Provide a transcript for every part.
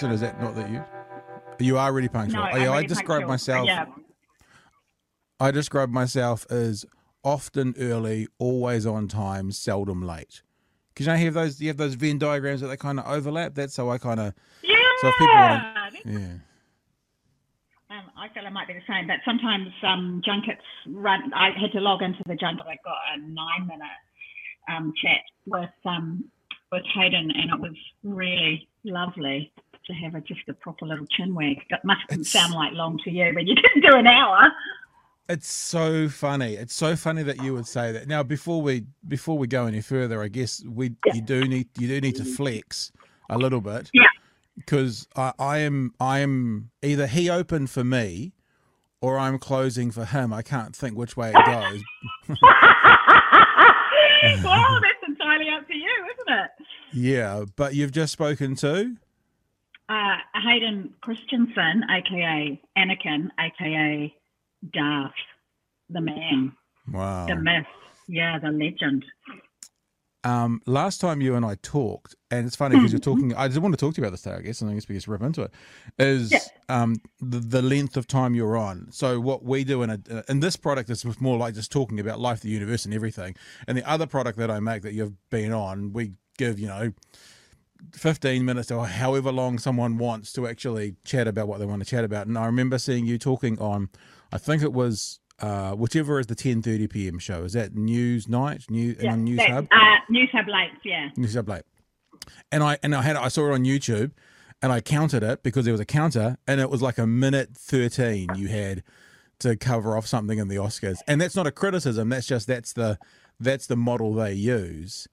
punctual. Is that not that you? You are really punctual. No, oh, yeah, I describe punctual. myself. Yeah. I describe myself as often early, always on time, seldom late. Because you know, you have those you have those Venn diagrams that they kind of overlap. That's how I kind of Yeah. So if people wanna- yeah. Um, I feel it might be the same, but sometimes um, junkets run. I had to log into the junket. I got a nine-minute um, chat with um, with Hayden, and it was really lovely to have a, just a proper little chin wag. It must It's- sound like long to you, but you can do an hour. It's so funny. It's so funny that you would say that. Now, before we before we go any further, I guess we Yeah. you do need you do need to flex a little bit. Yeah. Because I, I am I am either he opened for me, or I'm closing for him. I can't think which way it goes. well, that's entirely up to you, isn't it? yeah, but you've just spoken to. Uh, Hayden Christensen, aka Anakin, aka Darth, the man, Wow. the myth, yeah, the legend. Um, last time you and I talked, and it's funny because you're talking. I just want to talk to you about this today, I guess, and I guess we just rip into it. Is Yeah. um, the, the length of time you're on? So what we do in a in this product is more like just talking about life, the universe, and everything. And the other product that I make that you've been on, we give you know. 15 minutes or however long someone wants to actually chat about what they want to chat about and i remember seeing you talking on i think it was uh whichever is the 10:30 p.m. show is that news night new Yeah, on news that- hub Uh, Newshub Lakes, yeah. Newshub Late. And I and I had I saw it on YouTube and I counted it because there was a counter and it was like a minute 13 you had to cover off something in the Oscars. And that's not a criticism, that's just that's the that's the model they use.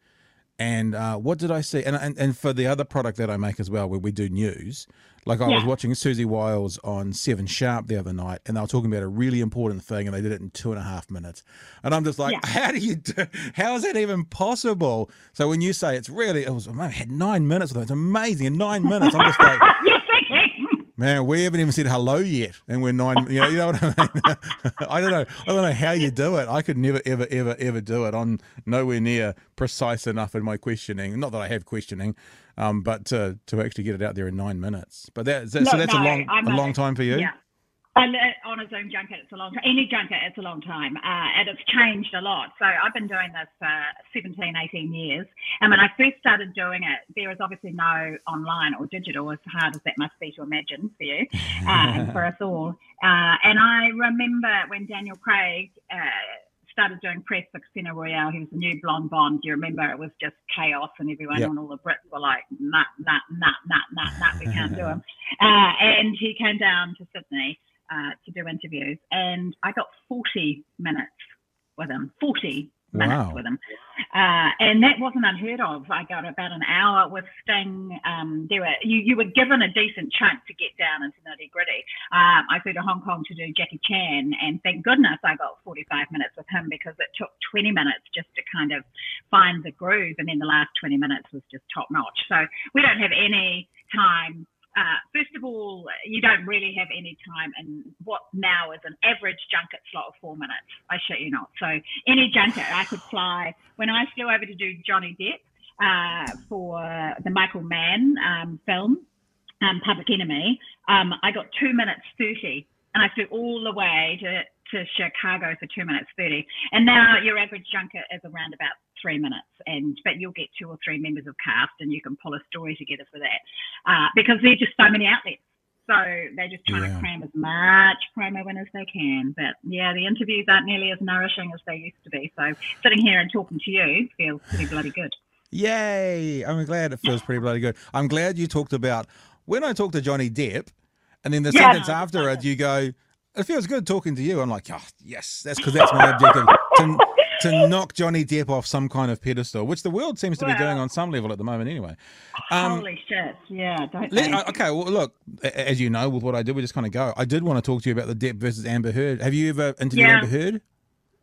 And uh, what did I see? And, and and for the other product that I make as well, where we do news, like I was watching Susie Wiles on Seven Sharp the other night, and they were talking about a really important thing, and they did it in two and a half minutes. And I'm just like, Yeah. how do you do? How is that even possible? So when you say it's really, it was, I had nine minutes. It's amazing. In nine minutes, I'm just like. man, we haven't even said hello yet, and we're nine. You know, you know what I mean? I don't know. I don't know how you do it. I could never, ever, ever, ever do it. I'm nowhere near precise enough in my questioning. Not that I have questioning, um, but to to actually get it out there in nine minutes. But that, that so No, that's a long, I'm a a- long time for you. Yeah. And uh, on a Zoom junket, it's a long time. Any junket, it's a long time. Uh, and it's changed a lot. So I've been doing this for 17, 18 years. And when I first started doing it, there was obviously no online or digital, as hard as that must be to imagine for you uh, and for us all. Uh, and I remember when Daniel Craig uh, started doing press for Casino Royale, he was the new blonde Bond. Do you remember? It was just chaos, and everyone Yep. and all the Brits were like, nah, nah, nah, nah, nah, nah, we can't do him. Uh, and he came down to Sydney uh, to do interviews, and I got 40 minutes with him. 40 minutes Wow. with him. Uh, and that wasn't unheard of. I got about an hour with Sting. Um, there were you, you were given a decent chunk to get down into nitty gritty. Um, I flew to Hong Kong to do Jackie Chan, and thank goodness I got 45 minutes with him because it took 20 minutes just to kind of find the groove, and then the last 20 minutes was just top notch. So we don't have any time. Uh, first of all, you don't really have any time in what now is an average junket slot of four minutes. I shit you not. So any junket I could fly. When I flew over to do Johnny Depp uh, for the Michael Mann um, film, um, Public Enemy, um, I got two minutes thirty, and I flew all the way to to Chicago for two minutes thirty. And now your average junket is around about three minutes, and but you'll get two or three members of cast, and you can pull a story together for that uh, because there's just so many outlets. So they're just trying Yeah. to cram as much promo in as they can. But yeah, the interviews aren't nearly as nourishing as they used to be. So sitting here and talking to you feels pretty bloody good. Yay! I'm glad it feels pretty bloody good. I'm glad you talked about when I talked to Johnny Depp, and then the Yeah, sentence no, after it, you go, "It feels good talking to you." I'm like, "Oh, yes, that's because that's my objective to, to knock Johnny Depp off some kind of pedestal, which the world seems to be doing on some level at the moment, anyway." Um, Holy shit! Yeah, don't let- uh, okay, well, look, as you know, with what I do, we just kind of go. I did want to talk to you about the Depp versus Amber Heard. Have you ever interviewed Yeah. Amber Heard?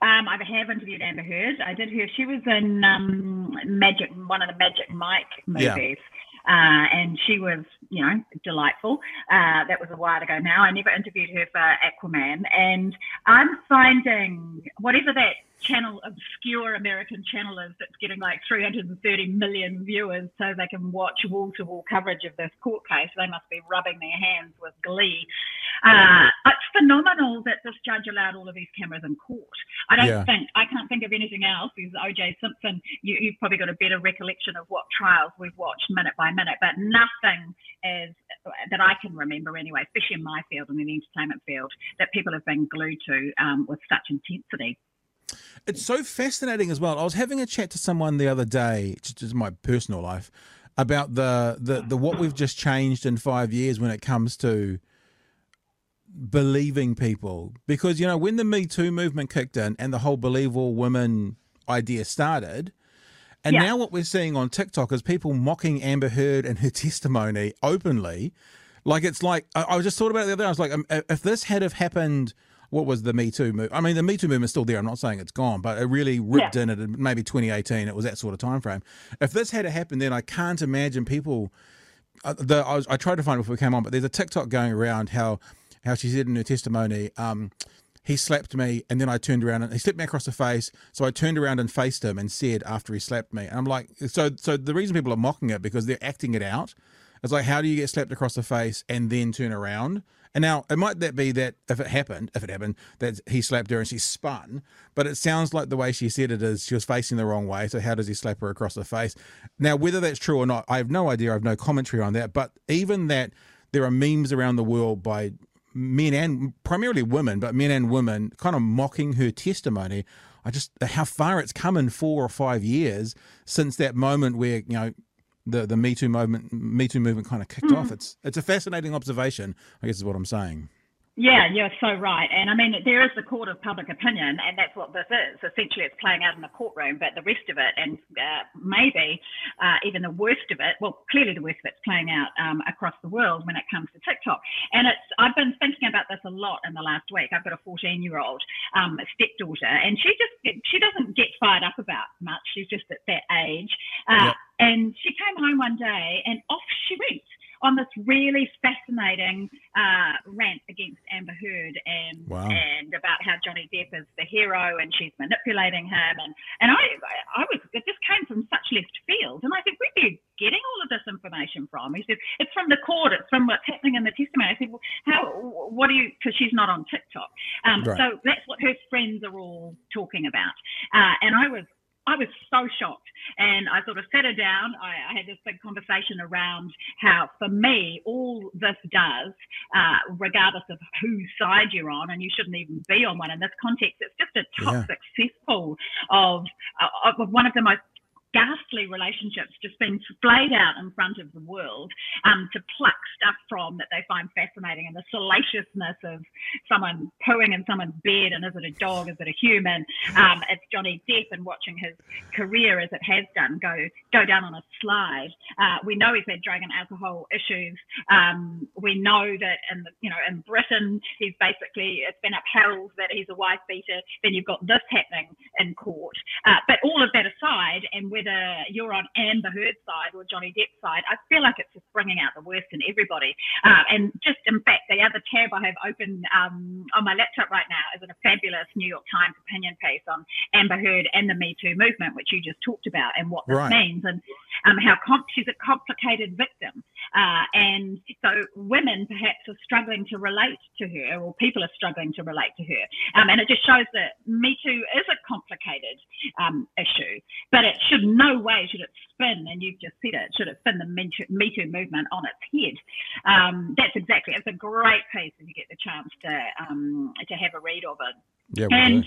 Um, I have interviewed Amber Heard. I did hear she was in um, Magic, one of the Magic Mike Yeah. movies. uh, and she was, you know, delightful. Uh, that was a while ago now. I never interviewed her for Aquaman, and I'm finding whatever that channel, obscure American channel is that's getting like 330 million viewers so they can watch wall to wall coverage of this court case. They must be rubbing their hands with glee. Uh, it's phenomenal that this judge allowed all of these cameras in court. I don't yeah. think, I can't think of anything else because OJ Simpson, you, you've probably got a better recollection of what trials we've watched minute by minute, but nothing as that I can remember anyway, especially in my field and in the entertainment field, that people have been glued to um, with such intensity. It's so fascinating as well. I was having a chat to someone the other day, just in my personal life, about the, the, the what we've just changed in five years when it comes to believing people. Because, you know, when the Me Too movement kicked in and the whole believe all women idea started, and yeah. now what we're seeing on TikTok is people mocking Amber Heard and her testimony openly. Like it's like I, I was just thought about it the other day. I was like, um, if this had have happened what was the Me Too move? I mean, the Me Too movement's still there. I'm not saying it's gone, but it really ripped yeah. in at maybe 2018. It was that sort of time frame. If this had happened, then I can't imagine people. Uh, the, I, was, I, tried to find it before we came on, but there's a TikTok going around how how she said in her testimony. Um, he slapped me and then I turned around and he slapped me across the face. So I turned around and faced him and said after he slapped me. And I'm like, so so the reason people are mocking it because they're acting it out. It's like, how do you get slapped across the face and then turn around? And now it might that be that if it happened, if it happened, that he slapped her and she spun, but it sounds like the way she said it is she was facing the wrong way. So how does he slap her across the face? Now, whether that's true or not, I have no idea. I have no commentary on that. But even that there are memes around the world by men and primarily women, but men and women kind of mocking her testimony. I just how far it's come in four or five years since that moment where you know the the Me Too movement Me Too movement kind of kicked mm. off. It's it's a fascinating observation. I guess is what I'm saying. Yeah, you're so right. And I mean, there is the court of public opinion, and that's what this is. Essentially, it's playing out in the courtroom, but the rest of it, and uh, maybe uh, even the worst of it, well, clearly the worst of it's playing out um, across the world when it comes to TikTok. And it's, I've been thinking about this a lot in the last week. I've got a 14 year old um, stepdaughter, and she just, she doesn't get fired up about much. She's just at that age. Uh, And she came home one day, and off she went on this really fascinating uh, rant against Amber Heard and wow. and about how Johnny Depp is the hero and she's manipulating him and and I I was it just came from such left field and I said where are you getting all of this information from? He said it's from the court, it's from what's happening in the testimony. I said well how what do you because she's not on TikTok, um, right. so that's what her friends are all talking about, uh, and I was I was so shocked. And I sort of sat her down. I, I, had this big conversation around how, for me, all this does, uh, regardless of whose side you're on, and you shouldn't even be on one in this context, it's just a toxic yeah. cesspool of, of one of the most ghastly relationships just being splayed out in front of the world um, to pluck stuff from that they find fascinating and the salaciousness of someone pooing in someone's bed and is it a dog, is it a human? Um, it's Johnny Depp and watching his career as it has done go go down on a slide. Uh, we know he's had drug and alcohol issues. Um, we know that in the, you know in Britain he's basically it's been upheld that he's a wife beater. Then you've got this happening in court. Uh, but all of that aside, and whether whether you're on Amber Heard's side or Johnny Depp's side, I feel like it's just bringing out the worst in everybody. Uh, and just in fact, the other tab I have open um, on my laptop right now is in a fabulous New York Times opinion piece on Amber Heard and the Me Too movement, which you just talked about, and what this right. means, and um, how she's a complicated victim. Uh, and so women perhaps are struggling to relate to her, or people are struggling to relate to her. Um, and it just shows that Me Too is a complicated um, issue, but it should no way should it spin, and you've just said it, should it spin the Me Too movement on its head. Um, that's exactly, it's a great piece if you get the chance to, um, to have a read of it. Yeah, and,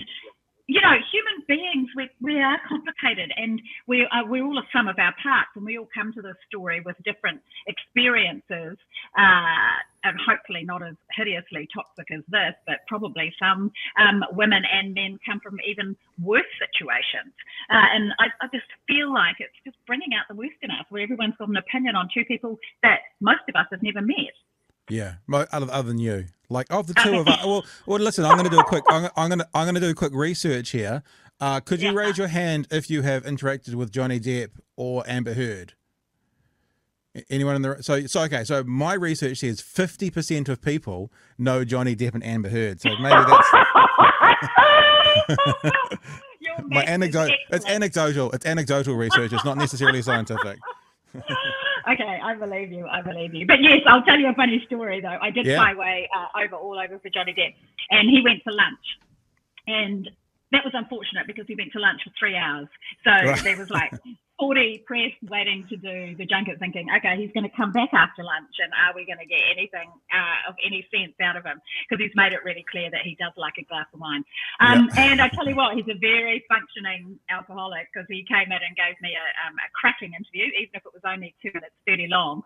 you know, human beings, we, we are complicated and we are, we're all a sum of our parts and we all come to this story with different experiences uh, and hopefully not as hideously toxic as this, but probably some um, women and men come from even worse situations. Uh, and I, I just feel like it's just bringing out the worst in us where everyone's got an opinion on two people that most of us have never met. Yeah, other, other than you, like of the two of us. Well, well, listen, I'm going to do a quick. I'm, I'm going to I'm going to do a quick research here. Uh, could you yeah. raise your hand if you have interacted with Johnny Depp or Amber Heard? Anyone in the so so okay? So my research says fifty percent of people know Johnny Depp and Amber Heard. So maybe that's my anecdote. It's anecdotal. It's anecdotal research. It's not necessarily scientific. Okay, I believe you. I believe you. But yes, I'll tell you a funny story though. I did yeah. my way uh, over all over for Johnny Depp, and he went to lunch, and that was unfortunate because he went to lunch for three hours. So right. there was like 40 press waiting to do the junket thinking, okay, he's going to come back after lunch and are we going to get anything uh, of any sense out of him? Because he's made it really clear that he does like a glass of wine. Um, And I tell you what, he's a very functioning alcoholic because he came in and gave me a, um, a, cracking interview, even if it was only two minutes 30 long.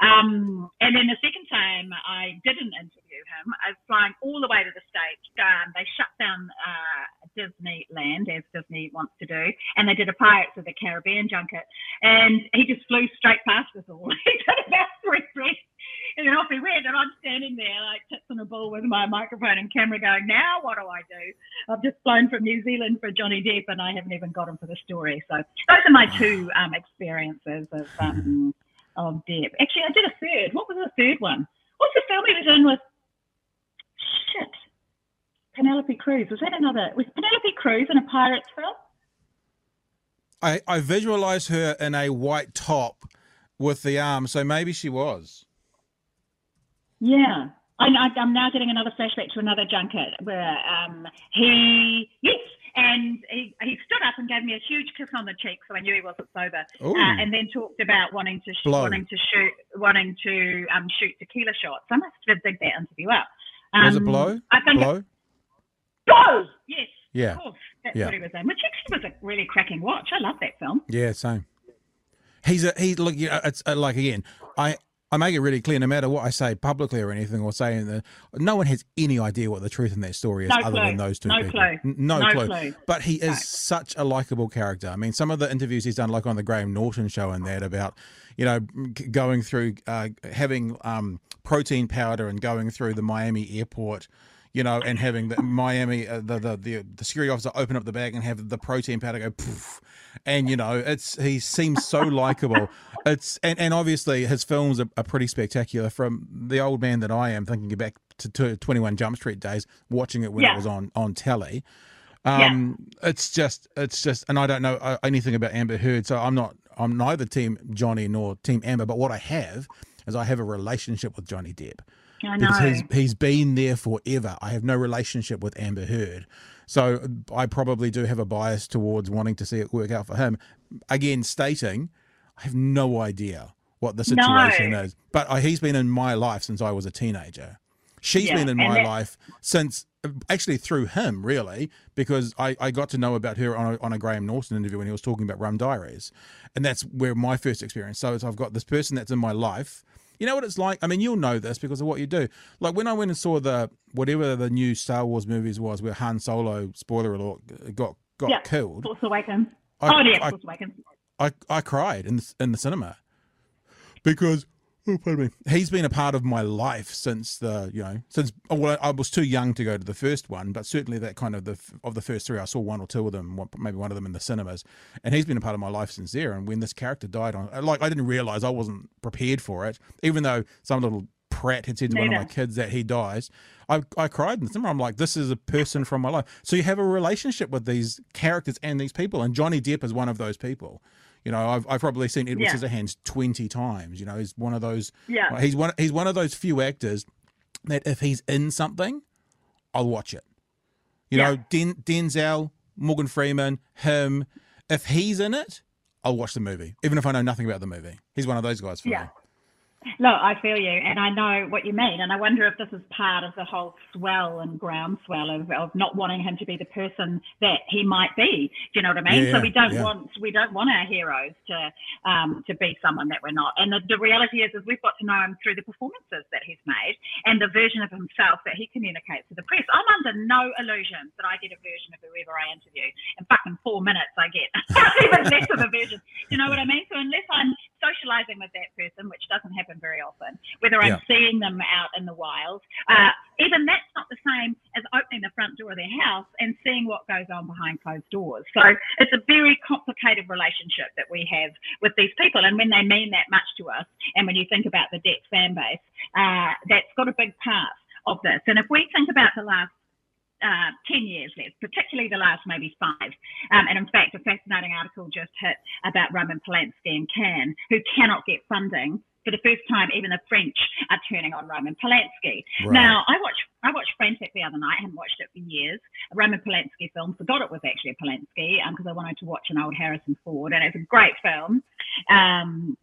Um, and then the second time I didn't interview him, I was flying all the way to the States. Um, they shut down uh, Disneyland, as Disney wants to do, and they did a Pirates of the Caribbean junket. And he just flew straight past us all. he did about three breaths. And then off he went, and I'm standing there like tits on a bull with my microphone and camera going, now what do I do? I've just flown from New Zealand for Johnny Depp and I haven't even got him for the story. So those are my two um, experiences of, um, of Depp. Actually, I did a third. What was the third one? What's the film he was in with? Shit. Penelope Cruz. Was that another? Was Penelope Cruz in a Pirates film? I, I visualize her in a white top with the arm, so maybe she was. Yeah. I, am now getting another flashback to another junket where um, he, yes, and he, he stood up and gave me a huge kiss on the cheek, so I knew he wasn't sober. Uh, and then talked about wanting to sh- wanting to shoot wanting to um, shoot tequila shots. I must have digged that interview up. Um, was it blow? I think blow. Blow. Yes. Yeah. That's yeah. what he was in, which actually was a really cracking watch. I love that film. Yeah, same. He's a he. Look, you know, it's uh, like again, I I make it really clear. No matter what I say publicly or anything, or say in the, no one has any idea what the truth in that story is, no other clue. than those two no people. Clue. No, no clue. clue. But he is right. such a likable character. I mean, some of the interviews he's done, like on the Graham Norton show, and that about you know going through uh, having um, protein powder and going through the Miami airport you know, and having the Miami, uh, the, the, the the security officer open up the bag and have the protein powder go poof, and you know, it's he seems so likable. It's and, and obviously his films are, are, pretty spectacular. From the old man that I am, thinking back to, to Twenty One Jump Street days, watching it when yeah. it was on on telly. Um, yeah. it's just it's just, and I don't know uh, anything about Amber Heard, so I'm not I'm neither team Johnny nor team Amber, but what I have is I have a relationship with Johnny Depp. I know. Because he's, he's been there forever. I have no relationship with Amber Heard. So uh, I probably do have a bias towards wanting to see it work out for him. Again, stating, I have no idea what the situation no. is. But uh, he's been in my life since I was a teenager. She's yeah, been in my life since, uh, actually through him, really, because I, I got to know about her on a, on a Graham Norton interview when he was talking about Rum Diaries. And that's where my first experience. So I've got this person that's in my life you know what it's like? I mean, you'll know this because of what you do. Like when I went and saw the whatever the new Star Wars movies was, where Han Solo, spoiler alert, got got killed. Force Awakens. I, oh yeah, Force Awakens. I, I cried in the, in the cinema because oh, pardon me. He's been a part of my life since the you know since oh, well I was too young to go to the first one, but certainly that kind of the of the first three I saw one or two of them, maybe one of them in the cinemas, and he's been a part of my life since there. And when this character died on, like I didn't realize I wasn't prepared for it, even though some little prat had said to one of my kids that he dies. I, I cried in the cinema. I'm like, this is a person from my life. So you have a relationship with these characters and these people, and Johnny Depp is one of those people. You know, I've, I've probably seen Edward yeah. Scissorhands twenty times. You know, he's one of those. Yeah. He's one. He's one of those few actors that if he's in something, I'll watch it. You yeah. know, Den, Denzel, Morgan Freeman, him. If he's in it, I'll watch the movie, even if I know nothing about the movie. He's one of those guys for yeah. me. Look, I feel you, and I know what you mean. And I wonder if this is part of the whole swell and groundswell of, of not wanting him to be the person that he might be. Do you know what I mean? Yeah, so we don't yeah. want we don't want our heroes to um, to be someone that we're not. And the, the reality is, is we've got to know him through the performances that he's made and the version of himself that he communicates to the press. I'm under no illusions that I get a version of whoever I interview. In fucking four minutes, I get even less of a version. Do you know what I mean? So unless I'm socializing with that person, which doesn't happen very often, whether I'm yeah. seeing them out in the wild. Uh, even that's not the same as opening the front door of their house and seeing what goes on behind closed doors. So it's a very complicated relationship that we have with these people. And when they mean that much to us, and when you think about the Depp fan base, uh, that's got a big part of this. And if we think about the last uh, 10 years left, particularly the last maybe five. Um, and in fact, a fascinating article just hit about Roman Polanski in Cannes, who cannot get funding. For the first time, even the French are turning on Roman Polanski. Right. Now, I watched I watched Frantic the other night. I hadn't watched it for years. A Roman Polanski film. Forgot it was actually a Polanski um, because um, I wanted to watch an old Harrison Ford, and it's a great film. Um,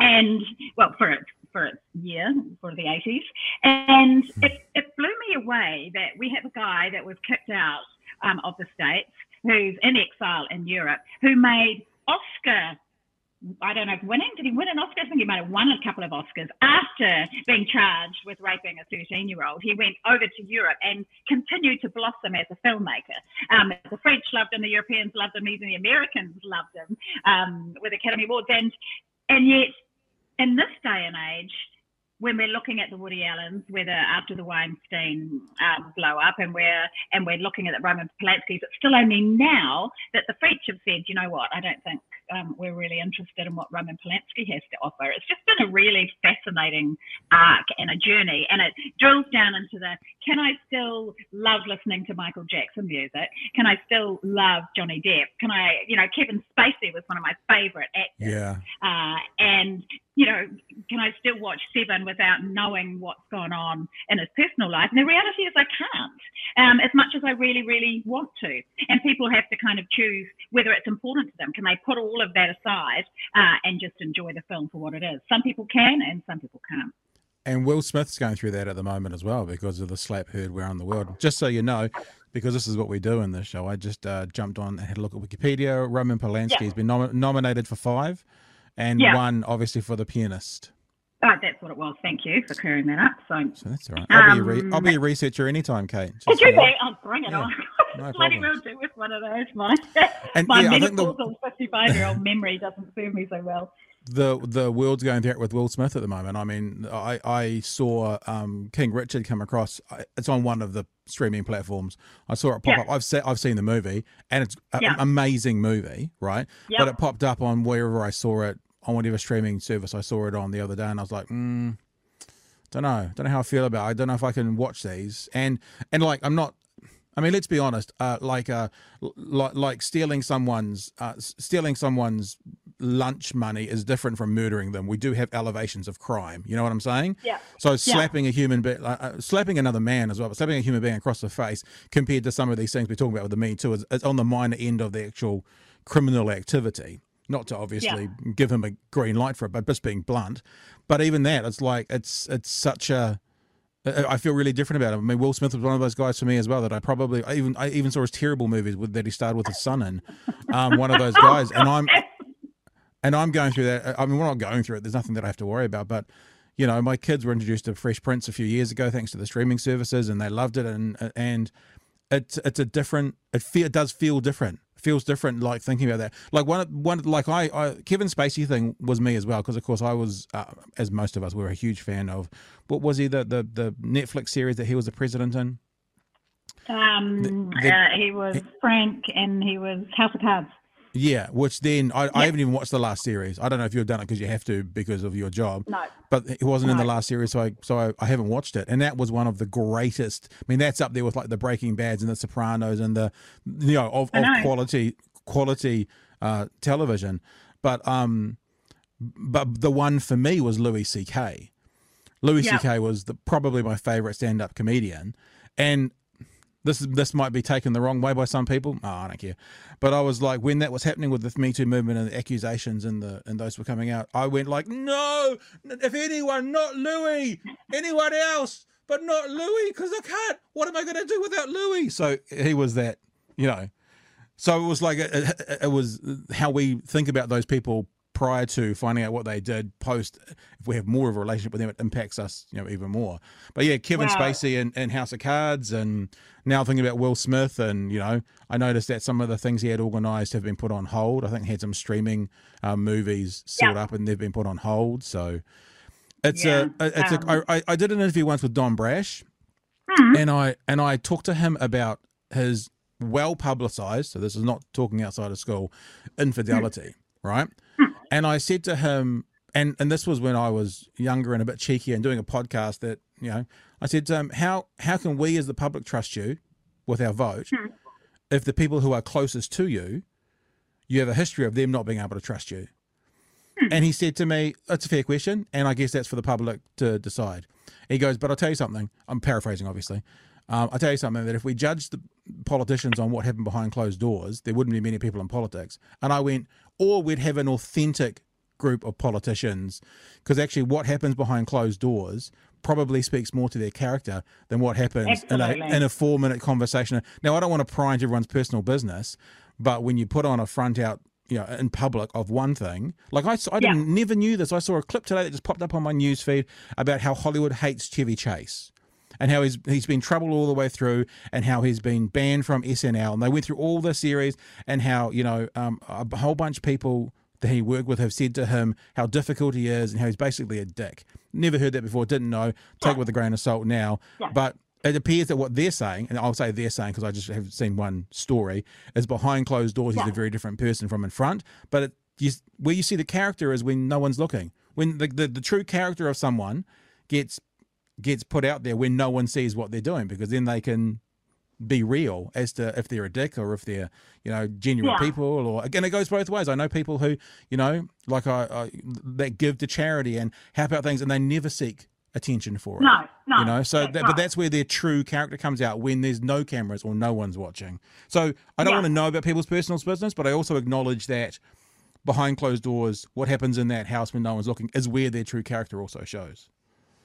and well, for its for its year, for the 80s, and it, it blew me away that we have a guy that was kicked out um, of the states, who's in exile in Europe, who made Oscar. I don't know if winning. Did he win an Oscar? I think he might have won a couple of Oscars after being charged with raping a 13 year old. He went over to Europe and continued to blossom as a filmmaker. Um, the French loved him, the Europeans loved him, even the Americans loved him um, with Academy Awards. And, and yet in this day and age, when we're looking at the Woody Allens, whether after the Weinstein um, blow up, and we're and we're looking at the Roman Polanski's, it's still only now that the French have said, you know what, I don't think um, we're really interested in what Roman Polanski has to offer. It's just been a really fascinating arc and a journey, and it drills down into the can I still love listening to Michael Jackson music? Can I still love Johnny Depp? Can I, you know, Kevin Spacey was one of my favorite actors. Yeah. Uh, and you know, can I still watch Seven without knowing what's gone on in his personal life? And the reality is I can't, um, as much as I really, really want to. And people have to kind of choose whether it's important to them. Can they put all of that aside uh, and just enjoy the film for what it is? Some people can, and some people can't. And Will Smith's going through that at the moment as well because of the slap heard around the world. Just so you know, because this is what we do in this show, I just uh, jumped on and had a look at Wikipedia. Roman Polanski yeah. has been nom- nominated for five and yeah. one obviously for the pianist. Oh, that's what it was. Thank you for clearing that up. So, so that's all right. I'll, um, be, a re- I'll be a um, researcher anytime, Kate. Just you be? I'll bring it yeah, on. No Bloody well do with one of those. My, and, my yeah, menopausal 55 year old memory doesn't serve me so well. The the world's going through it with Will Smith at the moment. I mean, I I saw um, King Richard come across. It's on one of the streaming platforms. I saw it pop yeah. up. I've seen I've seen the movie, and it's an yeah. amazing movie, right? Yep. But it popped up on wherever I saw it on whatever streaming service I saw it on the other day, and I was like, mm, don't know, don't know how I feel about. it. I don't know if I can watch these, and and like I'm not. I mean, let's be honest. Uh, like, uh, like, like stealing someone's, uh, stealing someone's lunch money is different from murdering them. We do have elevations of crime. You know what I'm saying? Yeah. So slapping yeah. a human being, uh, slapping another man as well, but slapping a human being across the face, compared to some of these things we're talking about with the Me Too, is, is on the minor end of the actual criminal activity not to obviously yeah. give him a green light for it, but just being blunt. But even that, it's like it's it's such a. I feel really different about him. I mean, Will Smith was one of those guys for me as well that I probably I even I even saw his terrible movies with, that he starred with his son in. Um, one of those guys, and I'm and I'm going through that. I mean, we're not going through it. There's nothing that I have to worry about, but you know, my kids were introduced to Fresh Prince a few years ago thanks to the streaming services, and they loved it. And and it's it's a different. It feel it does feel different feels different like thinking about that. Like one one like i, I kevin spacey thing was me as well because of course i was uh, as most of us were a huge fan of what was he the, the the netflix series that he was the president in? Um the, the, uh, he was frank and he was house of cards yeah, which then I, I haven't even watched the last series. I don't know if you've done it because you have to because of your job. No, but it wasn't no. in the last series, so I so I, I, haven't watched it. And that was one of the greatest. I mean, that's up there with like the Breaking Bad's and the Sopranos and the you know of, of quality quality uh, television. But um, but the one for me was Louis C.K. Louis yep. C.K. was the, probably my favorite stand-up comedian, and this this might be taken the wrong way by some people. Oh, I don't care. But I was like, when that was happening with the Me Too movement and the accusations and the and those were coming out, I went like, no, if anyone, not Louis, anyone else, but not Louis, because I can't. What am I going to do without Louis? So he was that, you know. So it was like it, it, it was how we think about those people prior to finding out what they did post if we have more of a relationship with them it impacts us you know even more but yeah kevin wow. spacey and, in house of cards and now thinking about will smith and you know i noticed that some of the things he had organized have been put on hold i think he had some streaming um, movies set yeah. up and they've been put on hold so it's yeah. a it's um, a I, I did an interview once with don brash hmm. and i and i talked to him about his well publicized, so this is not talking outside of school, infidelity, right? And I said to him, and and this was when I was younger and a bit cheeky and doing a podcast that you know I said to him, how how can we as the public trust you with our vote if the people who are closest to you, you have a history of them not being able to trust you? And he said to me, "That's a fair question, and I guess that's for the public to decide." He goes, "But I'll tell you something. I'm paraphrasing, obviously. Um, I'll tell you something that if we judged the politicians on what happened behind closed doors, there wouldn't be many people in politics." And I went, "Or we'd have an authentic group of politicians, because actually, what happens behind closed doors." Probably speaks more to their character than what happens in a, in a four minute conversation. Now, I don't want to pry into everyone's personal business, but when you put on a front out, you know, in public of one thing, like I, saw- I Yeah. didn't never knew this. I saw a clip today that just popped up on my news feed about how Hollywood hates Chevy Chase. And how he's he's been troubled all the way through, and how he's been banned from SNL, and they went through all the series, and how you know um, a whole bunch of people that he worked with have said to him how difficult he is, and how he's basically a dick. Never heard that before, didn't know. Take it with a grain of salt now, Yeah. but it appears that what they're saying, and I'll say they're saying because I just have seen one story, is behind closed doors he's Yeah. a very different person from in front. But it, you, where you see the character is when no one's looking. When the, the, the true character of someone gets gets put out there when no one sees what they're doing, because then they can be real as to if they're a dick or if they're you know genuine Yeah. people or again it goes both ways i know people who you know like i, I that give to charity and help out things and they never seek attention for it No, no. you know so that, right. but that's where their true character comes out when there's no cameras or no one's watching so i don't Yeah. want to know about people's personal business but i also acknowledge that behind closed doors what happens in that house when no one's looking is where their true character also shows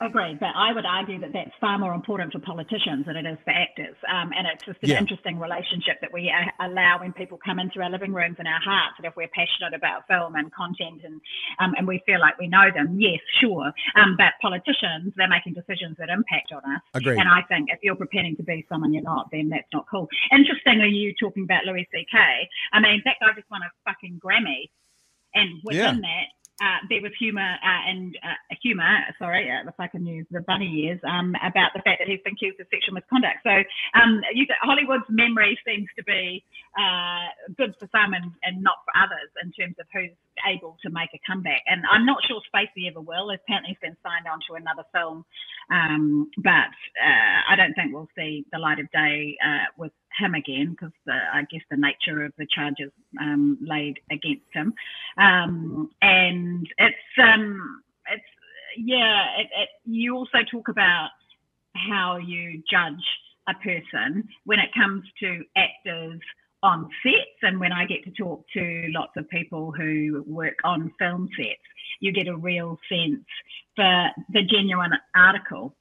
Agreed, but I would argue that that's far more important for politicians than it is for actors. Um, and it's just an Yeah. interesting relationship that we uh, allow when people come into our living rooms and our hearts. And if we're passionate about film and content and um, and we feel like we know them, yes, sure. Um, but politicians, they're making decisions that impact on us. agreed And I think if you're pretending to be someone you're not, then that's not cool. Interestingly, you talking about Louis C.K. I mean, that guy just won a fucking Grammy, and within that, uh, there was humour uh, and uh, humour. Sorry, uh, if I can use the bunny ears um, about the fact that he's been accused of sexual misconduct. So um, you, Hollywood's memory seems to be uh, good for some and, and not for others in terms of who's able to make a comeback. And I'm not sure Spacey ever will. Apparently, he's been signed on to another film, um, but uh, I don't think we'll see the light of day uh, with him again because I guess the nature of the charges um, laid against him. Um, and it's um, it's yeah. It, it, you also talk about how you judge a person when it comes to actors on sets and when I get to talk to lots of people who work on film sets, you get a real sense for the genuine article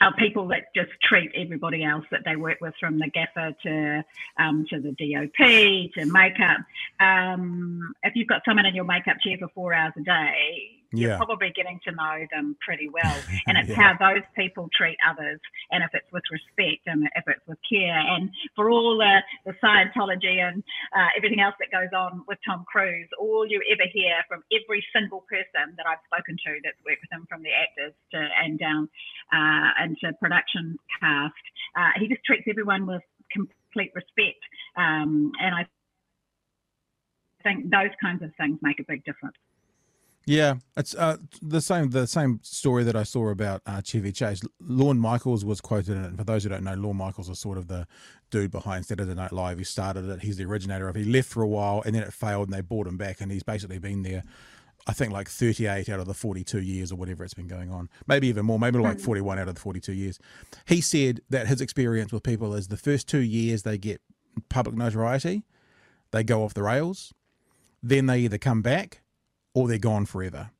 are people that just treat everybody else that they work with, from the gaffer to um, to the DOP to makeup. Um, if you've got someone in your makeup chair for four hours a day, Yeah. you're probably getting to know them pretty well. And it's Yeah. how those people treat others, and if it's with respect and if it's with care. And for all the, the Scientology and uh, everything else that goes on with Tom Cruise, all you ever hear from every single person that I've spoken to that's worked with him, from the actors to and down uh, into production cast, uh, he just treats everyone with complete respect. Um, and I think those kinds of things make a big difference. Yeah, it's uh, the same. The same story that I saw about uh, Chevy Chase. Lorne Michaels was quoted in it. And for those who don't know, Lorne Michaels was sort of the dude behind Saturday Night Live. He started it. He's the originator of. it. He left for a while, and then it failed, and they brought him back, and he's basically been there. I think like 38 out of the 42 years or whatever it's been going on. Maybe even more, maybe like 41 out of the 42 years. He said that his experience with people is the first two years they get public notoriety, they go off the rails, then they either come back or they're gone forever.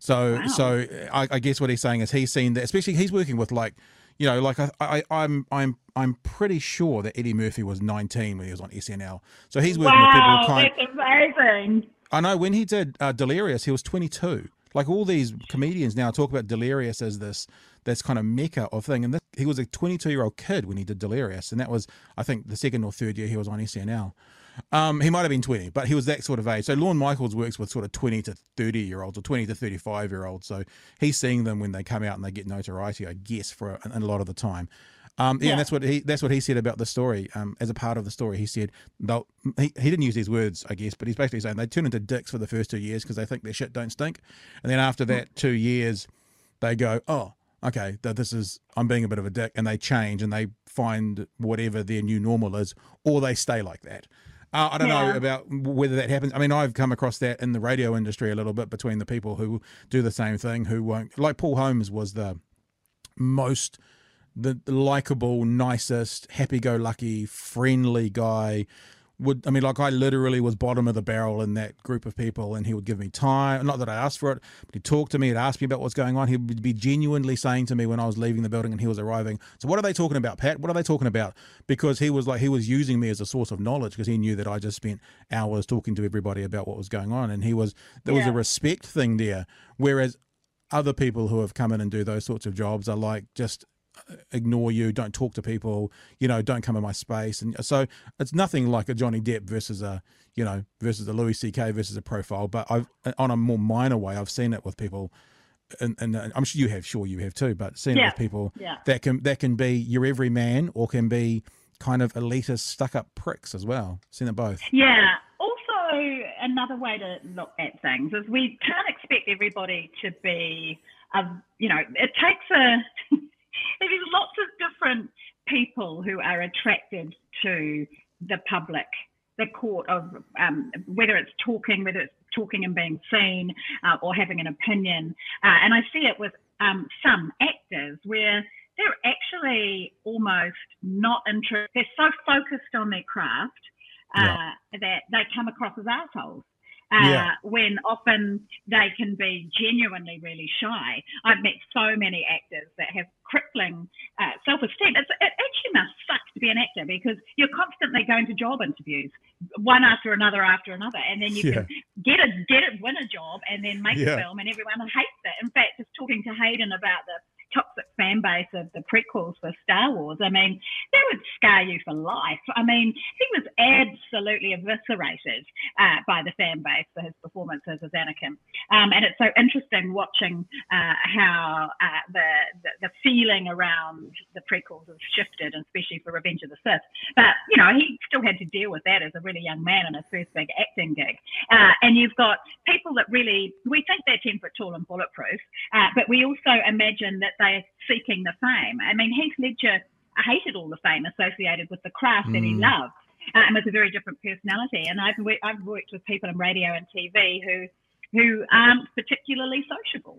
So, Wow. so I, I guess what he's saying is he's seen that, especially he's working with like, you know, like I, I, I'm, I'm, I'm pretty sure that Eddie Murphy was 19 when he was on SNL. So he's working Wow, with people kind. that's amazing. I know when he did uh, Delirious, he was 22. Like all these comedians now talk about Delirious as this this kind of mecca of thing, and this, he was a 22 year old kid when he did Delirious, and that was I think the second or third year he was on SNL. Um, he might have been 20, but he was that sort of age. So Lorne Michaels works with sort of 20 to 30 year olds or 20 to 35 year olds. So he's seeing them when they come out and they get notoriety, I guess, for a, a lot of the time. Um, yeah, and that's what he that's what he said about the story. Um, as a part of the story, he said they'll he, he didn't use these words, I guess, but he's basically saying they turn into dicks for the first two years because they think their shit don't stink, and then after that two years, they go, oh, okay, this is I'm being a bit of a dick, and they change and they find whatever their new normal is, or they stay like that. Uh, I don't Yeah. know about whether that happens. I mean, I've come across that in the radio industry a little bit between the people who do the same thing, who won't. Like Paul Holmes was the most the, the likable, nicest, happy-go-lucky, friendly guy. Would I mean, like I literally was bottom of the barrel in that group of people, and he would give me time. Not that I asked for it, but he'd talk to me, he'd ask me about what's going on. He would be genuinely saying to me when I was leaving the building and he was arriving. So, what are they talking about, Pat? What are they talking about? Because he was like he was using me as a source of knowledge because he knew that I just spent hours talking to everybody about what was going on, and he was there was a respect thing there. Whereas other people who have come in and do those sorts of jobs are like just ignore you, don't talk to people, you know, don't come in my space. And so it's nothing like a Johnny Depp versus a, you know, versus a Louis C.K. versus a profile. But I've, on a more minor way, I've seen it with people. And, and I'm sure you have, sure you have too, but seen it with people Yeah. that can that can be your everyman or can be kind of elitist, stuck up pricks as well. Seen it both. Yeah. Also, another way to look at things is we can't expect everybody to be, a, you know, it takes a, there's lots of different people who are attracted to the public, the court of um, whether it's talking, whether it's talking and being seen uh, or having an opinion. Uh, and I see it with um, some actors where they're actually almost not interested. They're so focused on their craft uh, Yeah. that they come across as assholes. Uh, Yeah. When often they can be genuinely really shy. I've met so many actors that have crippling uh, self-esteem. It actually must suck to be an actor because you're constantly going to job interviews, one after another after another, and then you Yeah. can get it, get it, win a job, and then make Yeah. a film, and everyone hates it. In fact, just talking to Hayden about the toxic fan base of the prequels for Star Wars, I mean, that would scar you for life. I mean, he was absolutely eviscerated uh, by the fan base for his performances as Anakin. Um, and it's so interesting watching uh, how uh, the, the the feeling around the prequels has shifted, and especially for Revenge of the Sith. But you know, he still had to deal with that as a really young man in his first big acting gig. Uh, and you've got people that really we think they're ten foot tall and bulletproof, uh, but we also imagine that they're seeking the fame. I mean, Heath Ledger hated all the fame associated with the craft that he Mm. loved. Uh, and was a very different personality. And I've I've worked with people in radio and TV who who aren't particularly sociable.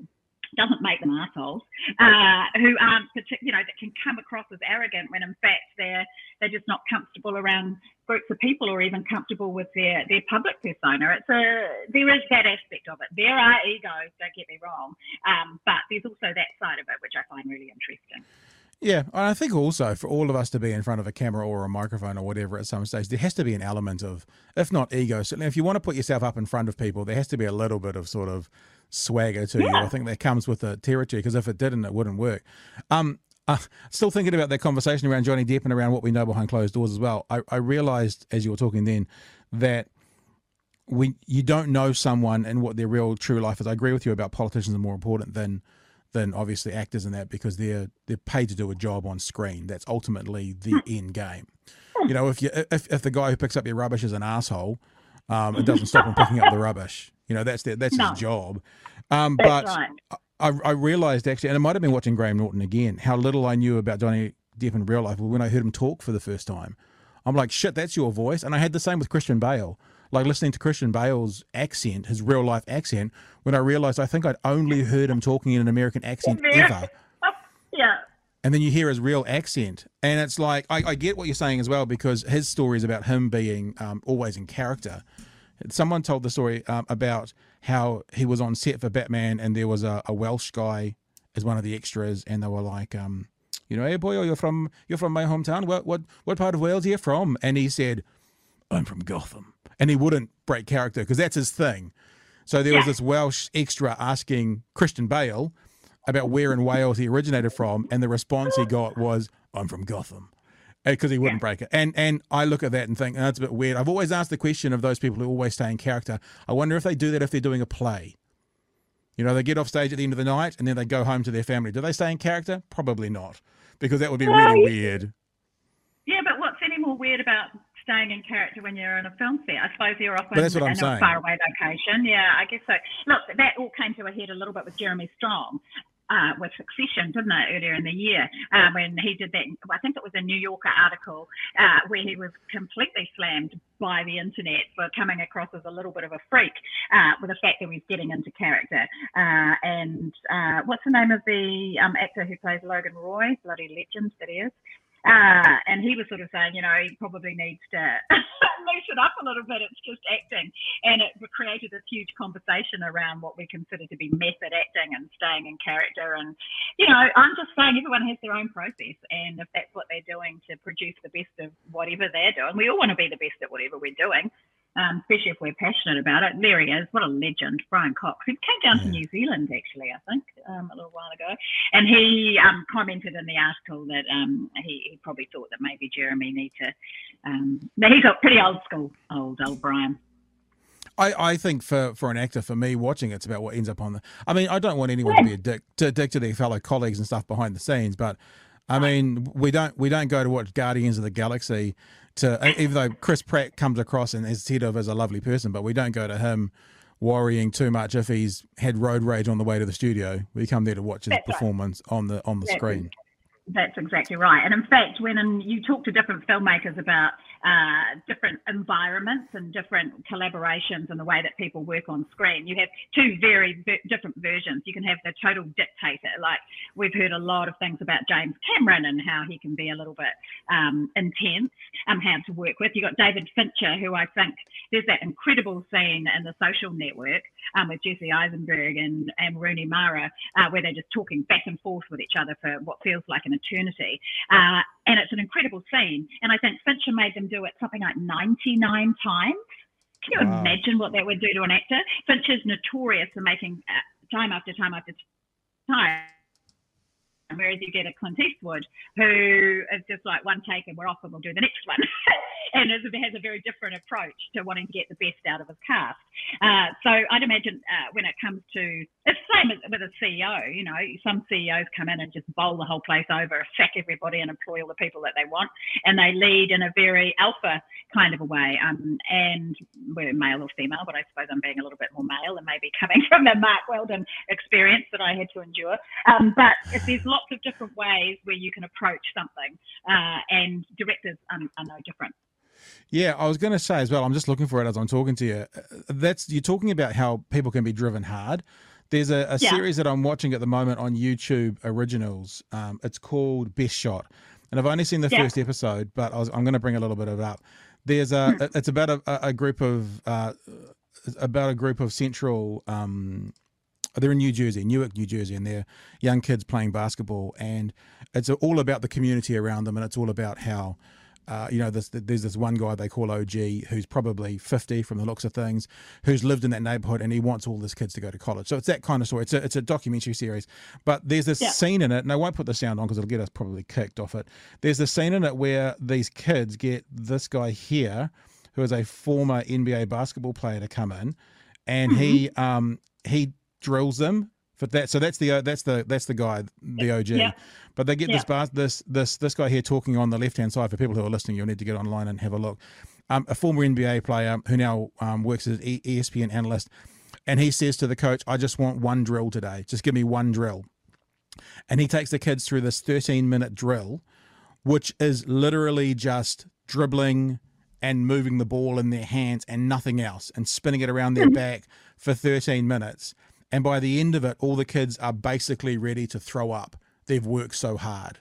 Doesn't make them assholes. Uh, who aren't you know that can come across as arrogant when in fact they're they're just not comfortable around groups of people or even comfortable with their their public persona. It's a there is that aspect of it. There are egos. Don't get me wrong. Um, but there's also that side of it which I find really interesting. Yeah, and I think also for all of us to be in front of a camera or a microphone or whatever at some stage, there has to be an element of, if not ego, certainly if you want to put yourself up in front of people, there has to be a little bit of sort of swagger to you. I think that comes with the territory because if it didn't, it wouldn't work. Um, uh, still thinking about that conversation around Johnny Depp and around what we know behind closed doors as well. I, I realized as you were talking then that when you don't know someone and what their real true life is. I agree with you about politicians are more important than than obviously actors in that because they're they're paid to do a job on screen. That's ultimately the end game. You know, if you if, if the guy who picks up your rubbish is an asshole, um, it doesn't stop him picking up the rubbish. You know, that's that's No. his job. Um, That's but right. I, I realized actually, and I might have been watching Graham Norton again, how little I knew about Johnny Depp in real life when I heard him talk for the first time. I'm like, shit, that's your voice. And I had the same with Christian Bale. Like listening to Christian Bale's accent, his real life accent, when I realized I think I'd only heard him talking in an American accent ever. Yeah. And then you hear his real accent. And it's like, I, I get what you're saying as well, because his story is about him being um, always in character. Someone told the story um, about how he was on set for Batman and there was a, a Welsh guy as one of the extras, and they were like, um, you know, hey boy, you're from you're from my hometown. What what what part of Wales are you from? And he said, I'm from Gotham, and he wouldn't break character because that's his thing. So there was this Welsh extra asking Christian Bale about where in Wales he originated from, and the response he got was, "I'm from Gotham," Uh, because he wouldn't break it. And and I look at that and think oh, that's a bit weird. I've always asked the question of those people who always stay in character. I wonder if they do that if they're doing a play. You know, they get off stage at the end of the night and then they go home to their family. Do they stay in character? Probably not. because that would be really weird. Yeah, but what's any more weird about staying in character when you're in a film set? I suppose you're often But that's what I'm in saying. a faraway location. Yeah, I guess so. Look, that all came to a head a little bit with Jeremy Strong. Uh, with Succession, didn't it, earlier in the year, uh, when he did that? I think it was a New Yorker article uh, where he was completely slammed by the internet for coming across as a little bit of a freak uh, with the fact that he's getting into character. Uh, and uh, what's the name of the um, actor who plays Logan Roy? Bloody legend that is. Uh, and he was sort of saying, you know, he probably needs to loosen up a little bit. It's just acting. And it created this huge conversation around what we consider to be method acting and staying in character. And, you know, I'm just saying everyone has their own process. And if that's what they're doing to produce the best of whatever they're doing, we all want to be the best at whatever we're doing. Um, especially if we're passionate about it. There he is. What a legend, Brian Cox. He came down to New Zealand, actually, I think, um, a little while ago. And he um, commented in the article that um, he, he, probably thought that maybe Jeremy need to. Um, he's got pretty old school, old, old Brian. I, I think for, for an actor, for me, watching it's about what ends up on the. I mean, I don't want anyone yeah. to be a dick to, dick to their fellow colleagues and stuff behind the scenes, but I mean, we don't we don't go to watch Guardians of the Galaxy to even though Chris Pratt comes across and is said of as a lovely person, but we don't go to him worrying too much if he's had road rage on the way to the studio. We come there to watch his That's performance right. on the on the That's screen. That's exactly right. And in fact, when and you talk to different filmmakers about uh, different environments and different collaborations and the way that people work on screen, you have two very v- different versions. You can have the total dictator, like we've heard a lot of things about James Cameron and how he can be a little bit um, intense, um, how to work with. You've got David Fincher, who I think there's that incredible scene in the social network um, with Jesse Eisenberg and, and Rooney Mara, uh, where they're just talking back and forth with each other for what feels like an eternity. Uh, and it's an incredible scene. And I think Fincher made them do it something like 99 times. Can you wow. imagine what that would do to an actor? Fincher's notorious for making uh, time after time after time. Whereas you get a Clint Eastwood who is just like one take and we're off and we'll do the next one. and is, has a very different approach to wanting to get the best out of his cast. Uh, so I'd imagine uh, when it comes to, it's the same with a CEO, you know, some CEOs come in and just bowl the whole place over, sack everybody and employ all the people that they want. And they lead in a very alpha kind of a way. Um, and we're male or female, but I suppose I'm being a little bit more male and maybe coming from the Mark Weldon experience that I had to endure. Um, but there's lots of different ways where you can approach something, uh, and directors are, are no different. Yeah, I was going to say as well. I'm just looking for it as I'm talking to you. That's you're talking about how people can be driven hard. There's a, a yeah. series that I'm watching at the moment on YouTube Originals. Um, it's called Best Shot, and I've only seen the yeah. first episode, but I am going to bring a little bit of it up. There's a. Hmm. It's about a, a group of uh, about a group of central. Um, they're in New Jersey, Newark, New Jersey, and they're young kids playing basketball, and it's all about the community around them, and it's all about how uh, you know, this, there's this one guy they call OG who's probably 50 from the looks of things, who's lived in that neighborhood and he wants all his kids to go to college. So it's that kind of story. It's a, it's a documentary series. But there's this yeah. scene in it, and I won't put the sound on because it'll get us probably kicked off it. There's this scene in it where these kids get this guy here, who is a former NBA basketball player, to come in, and mm-hmm. he um, he drills them for that. So that's the uh, that's the that's the guy, the OG. Yeah. But they get yeah. this bar, this this this guy here talking on the left hand side. For people who are listening, you'll need to get online and have a look. Um, a former NBA player who now um, works as an ESPN analyst, and he says to the coach, "I just want one drill today. Just give me one drill." And he takes the kids through this 13 minute drill, which is literally just dribbling and moving the ball in their hands and nothing else, and spinning it around their hmm. back for 13 minutes. And by the end of it, all the kids are basically ready to throw up they've worked so hard.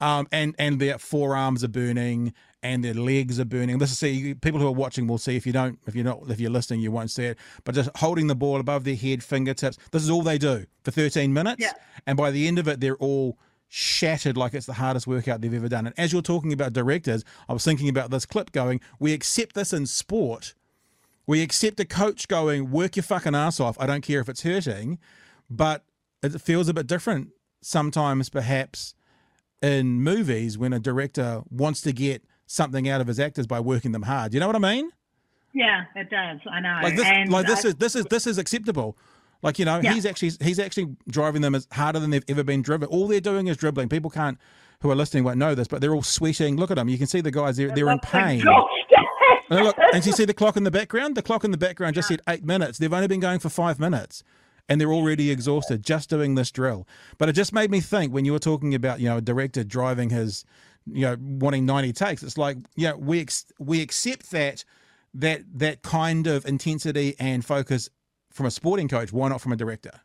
Um, and and their forearms are burning and their legs are burning. This is see people who are watching will see if you don't if you're not if you're listening you won't see it. But just holding the ball above their head, fingertips. This is all they do for 13 minutes. Yeah. And by the end of it, they're all shattered like it's the hardest workout they've ever done. And as you're talking about directors, I was thinking about this clip going, we accept this in sport. We accept a coach going, work your fucking ass off. I don't care if it's hurting, but it feels a bit different sometimes perhaps in movies when a director wants to get something out of his actors by working them hard. You know what I mean? Yeah, it does. I know. Like this, and like this I, is this is this is acceptable. Like you know, yeah. he's actually he's actually driving them as harder than they've ever been driven. All they're doing is dribbling. People can't who are listening won't know this, but they're all sweating. Look at them. You can see the guys. They're they're in pain. And look, and you see the clock in the background. The clock in the background just said eight minutes. They've only been going for five minutes, and they're already exhausted just doing this drill. But it just made me think when you were talking about you know a director driving his, you know, wanting ninety takes. It's like yeah, we ex- we accept that that that kind of intensity and focus from a sporting coach. Why not from a director?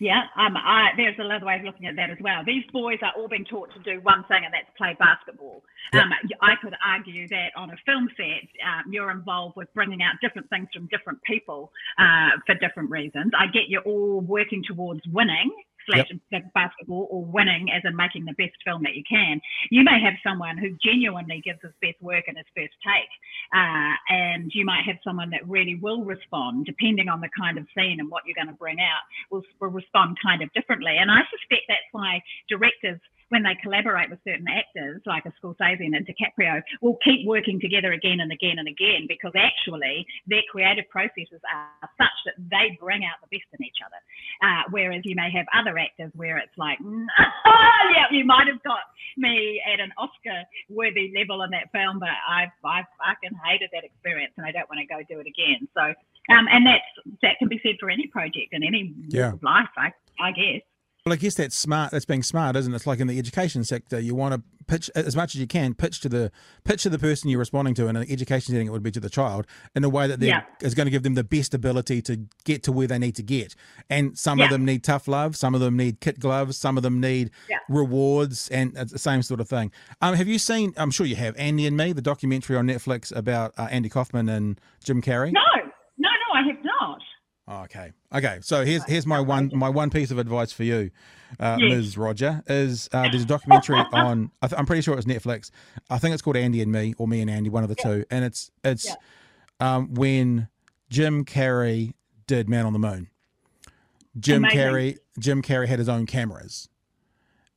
Yeah, um, I, there's another way of looking at that as well. These boys are all being taught to do one thing, and that's play basketball. Yep. Um, I could argue that on a film set, um, you're involved with bringing out different things from different people uh, for different reasons. I get you're all working towards winning, slash yep. basketball or winning as in making the best film that you can. You may have someone who genuinely gives his best work in his first take. Uh, and you might have someone that really will respond, depending on the kind of scene and what you're going to bring out, will, will respond kind of differently. And I suspect that's why directors when they collaborate with certain actors like a Scorsese and a DiCaprio will keep working together again and again and again because actually their creative processes are such that they bring out the best in each other. Uh, whereas you may have other actors where it's like, oh, yeah, you might have got me at an Oscar worthy level in that film, but I I fucking hated that experience and I don't want to go do it again. So um, and that's that can be said for any project in any yeah. life, I, I guess. Well, I guess that's smart. That's being smart, isn't it? It's like in the education sector, you want to pitch as much as you can, pitch to the pitch to the person you're responding to. In an education setting, it would be to the child in a way that yeah. is going to give them the best ability to get to where they need to get. And some yeah. of them need tough love, some of them need kit gloves, some of them need yeah. rewards, and it's the same sort of thing. Um, have you seen? I'm sure you have. Andy and Me, the documentary on Netflix about uh, Andy Kaufman and Jim Carrey. No, no, no, I have not. Okay. Okay. So here's here's my one my one piece of advice for you, uh, yes. Ms. Rodger. Is uh, there's a documentary on I am pretty sure it's Netflix. I think it's called Andy and Me or Me and Andy, one of the yeah. two. And it's it's yeah. um, when Jim Carrey did Man on the Moon. Jim Amazing. Carrey Jim Carrey had his own cameras,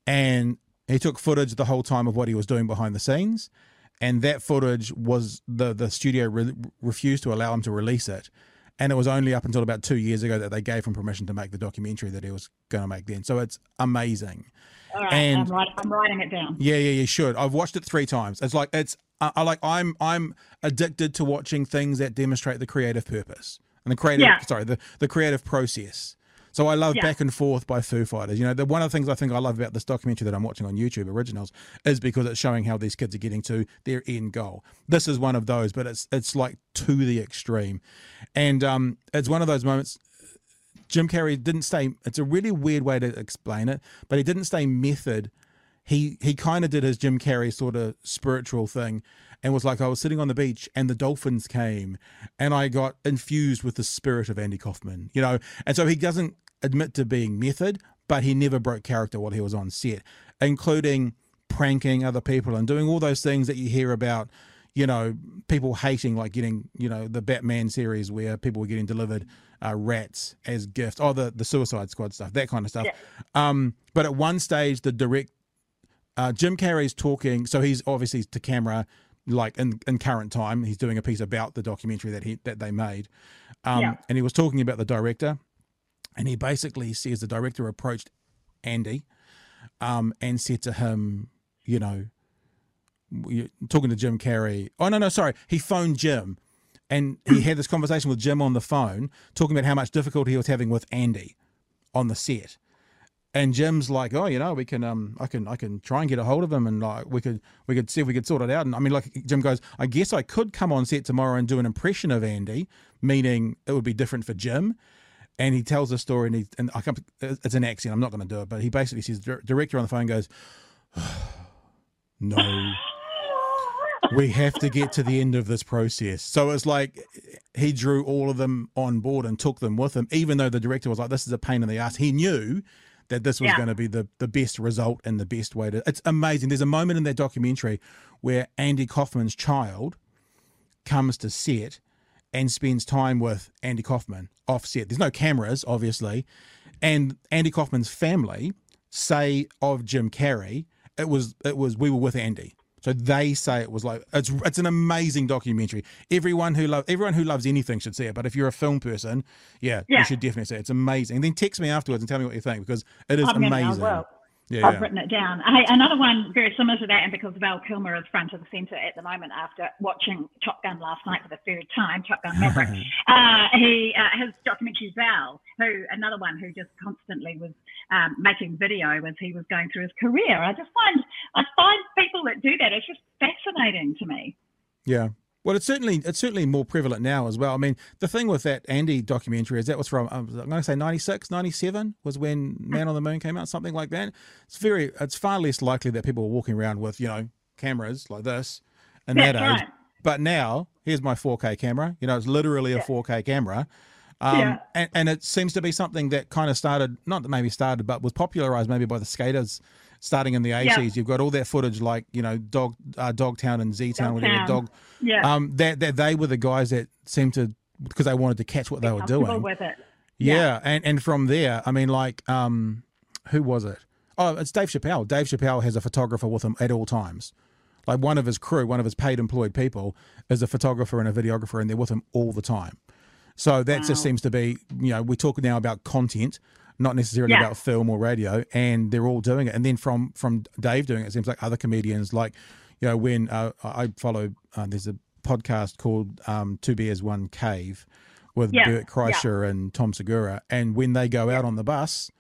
and he took footage the whole time of what he was doing behind the scenes, and that footage was the the studio re- refused to allow him to release it and it was only up until about two years ago that they gave him permission to make the documentary that he was going to make then. So it's amazing. All right, and I'm, write, I'm writing it down. Yeah, yeah, you should. I've watched it three times. It's like it's I like I'm I'm addicted to watching things that demonstrate the creative purpose and the creative yeah. sorry the the creative process. So I love yeah. Back and Forth by Foo Fighters. You know, the, one of the things I think I love about this documentary that I'm watching on YouTube Originals is because it's showing how these kids are getting to their end goal. This is one of those, but it's it's like to the extreme, and um, it's one of those moments. Jim Carrey didn't stay. It's a really weird way to explain it, but he didn't stay method. He he kind of did his Jim Carrey sort of spiritual thing, and was like I was sitting on the beach and the dolphins came, and I got infused with the spirit of Andy Kaufman, you know. And so he doesn't admit to being method, but he never broke character while he was on set, including pranking other people and doing all those things that you hear about, you know, people hating, like getting, you know, the Batman series where people were getting delivered uh, rats as gifts, oh, the, the Suicide Squad stuff, that kind of stuff. Yeah. Um, but at one stage, the direct, uh, Jim Carrey's talking, so he's obviously to camera, like in, in current time, he's doing a piece about the documentary that he that they made, um, yeah. and he was talking about the director, and he basically says the director approached Andy um, and said to him, you know, talking to Jim Carrey. Oh, no, no, sorry. He phoned Jim and he had this conversation with Jim on the phone, talking about how much difficulty he was having with Andy on the set. And Jim's like, oh, you know, we can, um, I can, I can try and get a hold of him, and like, we could, we could see if we could sort it out. And I mean, like, Jim goes, I guess I could come on set tomorrow and do an impression of Andy, meaning it would be different for Jim and he tells a story and he and I come it's an accent I'm not going to do it but he basically says director on the phone goes oh, no. We have to get to the end of this process. So it's like he drew all of them on board and took them with him even though the director was like this is a pain in the ass. He knew that this was yeah. going to be the the best result and the best way to it's amazing. There's a moment in that documentary where Andy Kaufman's child comes to set and spends time with Andy Kaufman offset. There's no cameras, obviously. And Andy Kaufman's family say of Jim Carrey, it was it was we were with Andy. So they say it was like it's it's an amazing documentary. Everyone who love everyone who loves anything should see it. But if you're a film person, yeah, yeah. you should definitely see it. It's amazing. And then text me afterwards and tell me what you think because it is amazing. Yeah, I've yeah. written it down. Hey, another one very similar to that, and because Val Kilmer is front of the centre at the moment after watching Top Gun last night for the third time, Top Gun Maverick, uh, he uh, his documentary Val, who another one who just constantly was um, making video as he was going through his career. I just find I find people that do that. It's just fascinating to me. Yeah. Well, it's certainly it's certainly more prevalent now as well. I mean, the thing with that Andy documentary is that was from um, I'm going to say 96, 97 was when Man on the Moon came out, something like that. It's very it's far less likely that people were walking around with you know cameras like this in That's that age. right. But now here's my 4K camera. You know, it's literally a 4K camera. Um, Yeah. and, and it seems to be something that kind of started, not that maybe started, but was popularized maybe by the skaters starting in the 80s. You've got all that footage like, you know, Dog uh, Dogtown and Z Town, whatever. Dog. Yeah, Um, that, that they were the guys that seemed to, because they wanted to catch what they were doing. with it. Yeah. Yeah. And, and from there, I mean, like, um, who was it? Oh, it's Dave Chappelle. Dave Chappelle has a photographer with him at all times. Like one of his crew, one of his paid employed people is a photographer and a videographer, and they're with him all the time. So that just seems to be, you know, we talk now about content, not necessarily Yeah. about film or radio, and they're all doing it. And then from from Dave doing it, it seems like other comedians, like, you know, when uh, I follow, uh, there's a podcast called um, Two Bears One Cave with Yeah, Bert Kreischer and Tom Segura, and when they go out on the bus,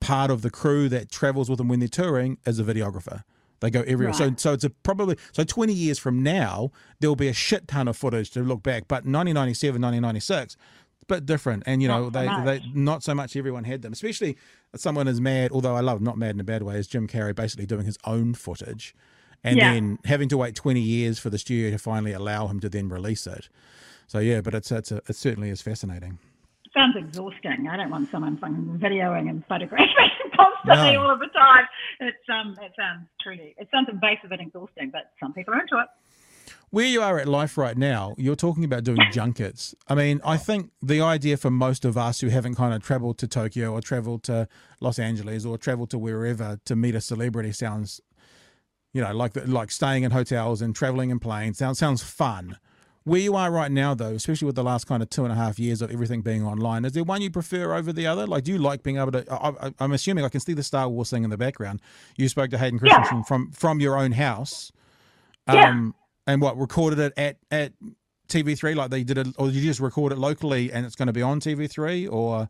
part of the crew that travels with them when they're touring is a videographer. They go everywhere. So Right. so it's a probably so 20 years from now there'll be a shit ton of footage to look back. But 1997, 1996, it's a bit different. And you know Not they much. they not so much everyone had them. Especially someone as mad, although I love not mad in a bad way, as Jim Carrey basically doing his own footage, and Yeah. then having to wait 20 years for the studio to finally allow him to then release it. So yeah, but it's it's a, it certainly is fascinating. sounds exhausting. I don't want someone fucking videoing and photographing constantly No. all of the time. It's um, it sounds truly, it sounds invasive and exhausting, but some people are into it. Where you are at life right now, you're talking about doing junkets. I mean, I think the idea for most of us who haven't kind of traveled to Tokyo or traveled to Los Angeles or traveled to wherever to meet a celebrity sounds, you know, like the, like staying in hotels and traveling in planes sounds sounds fun. Where you are right now, though, especially with the last kind of two and a half years of everything being online, is there one you prefer over the other? Like, do you like being able to? I, I, I'm assuming I can see the Star Wars thing in the background. You spoke to Hayden Christensen from from your own house. Yeah. Um, And what recorded it at at TV3 like they did it, or you just record it locally and it's going to be on TV3 or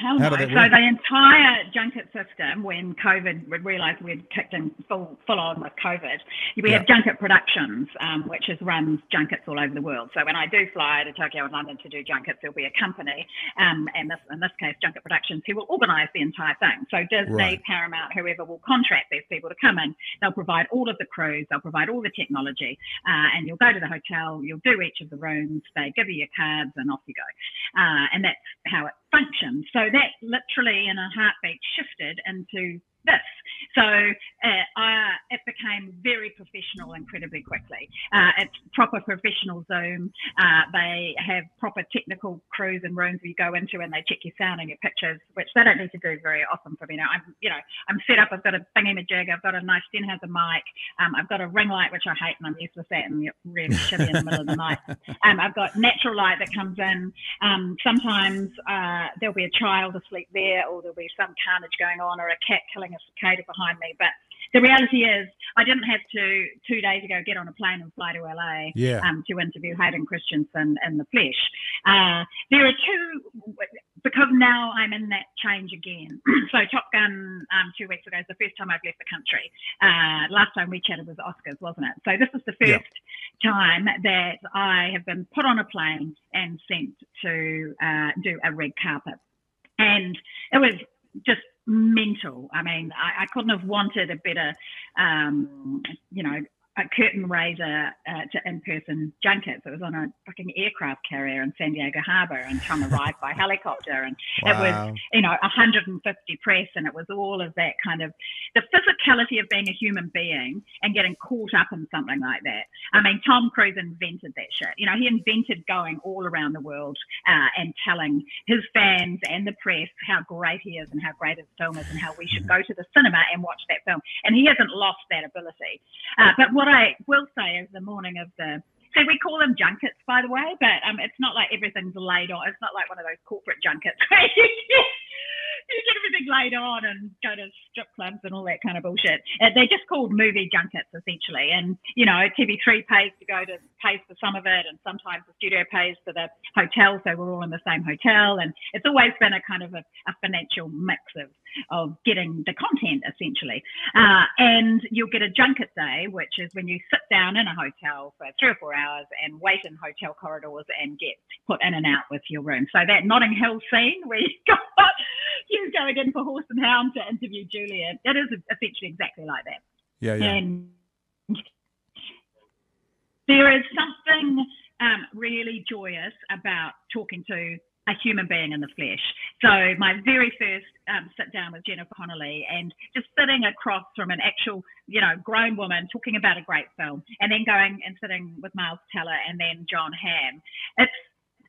Hell How no. So work? the entire junket system, when COVID, we realised we'd kicked in full, full on with COVID, we Yeah. have junket productions, um, which is runs junkets all over the world. So when I do fly to Tokyo and London to do junkets, there'll be a company, um, and this, in this case, Junket Productions, who will organise the entire thing. So Disney, Right. Paramount, whoever will contract these people to come in. They'll provide all of the crews, they'll provide all the technology, uh, and you'll go to the hotel, you'll do each of the rooms, they give you your cards, and off you go. Uh, and that's how it functions. So that literally in a heartbeat shifted into this. So uh, I, it became very professional incredibly quickly. Uh, it's proper professional Zoom. Uh, they have proper technical crews and rooms where you go into and they check your sound and your pictures, which they don't need to do very often for me now. I'm, you know, I'm set up. I've got a thingy-majig. I've got a nice Sennheiser mic. Um, I've got a ring light, which I hate, and I'm used with that and it's really shitty in the middle of the night. Um, I've got natural light that comes in. Um, sometimes uh, there'll be a child asleep there, or there'll be some carnage going on, or a cat killing a cicada behind me. But the reality is, I didn't have to two days ago get on a plane and fly to LA yeah um, to interview Hayden Christensen in the flesh. Uh, there are two, because now I'm in that change again. so Top Gun um, two weeks ago is the first time I've left the country. Uh, last time we chatted was Oscars, wasn't it? So this is the Yeah. first time that I have been put on a plane and sent to uh, do a red carpet. And it was just mental. I mean, I, I couldn't have wanted a better, um, you know, a curtain raiser uh, to in-person junkets. It was on a fucking aircraft carrier in San Diego Harbor and Tom arrived by helicopter. And it was you know 150 press and it was all of that kind of the physicality of being a human being and getting caught up in something like that. I mean tom cruise invented that shit. You know he invented going all around the world uh, and telling his fans and the press how great he is and how great his film is and how we should go to the cinema and watch that film. And he hasn't lost that ability. Uh, but what i will say is the morning of the so we call them junkets, by the way, but um, it's not like everything's laid on. It's not like one of those corporate junkets where you get, you get everything laid on and go to strip clubs and all that kind of bullshit. Uh, they're just called movie junkets essentially, and you know TV3 pays to go to pays for some of it, and sometimes the studio pays for the hotel, so we're all in the same hotel, and it's always been a kind of a, a financial mix of of getting the content essentially. Uh, and you'll get a junket day, which is when you sit down in a hotel for three or four hours and wait in hotel corridors and get put in and out with your room. So that Notting Hill scene where you got you going in for horse and hound to interview Julia, that is essentially exactly like that. Yeah, yeah. And there is something um, really joyous about talking to a human being in the flesh. So my very first um, sit down with Jennifer Connelly and just sitting across from an actual, you know, grown woman talking about a great film, and then going and sitting with Miles Teller and then Jon Hamm. It's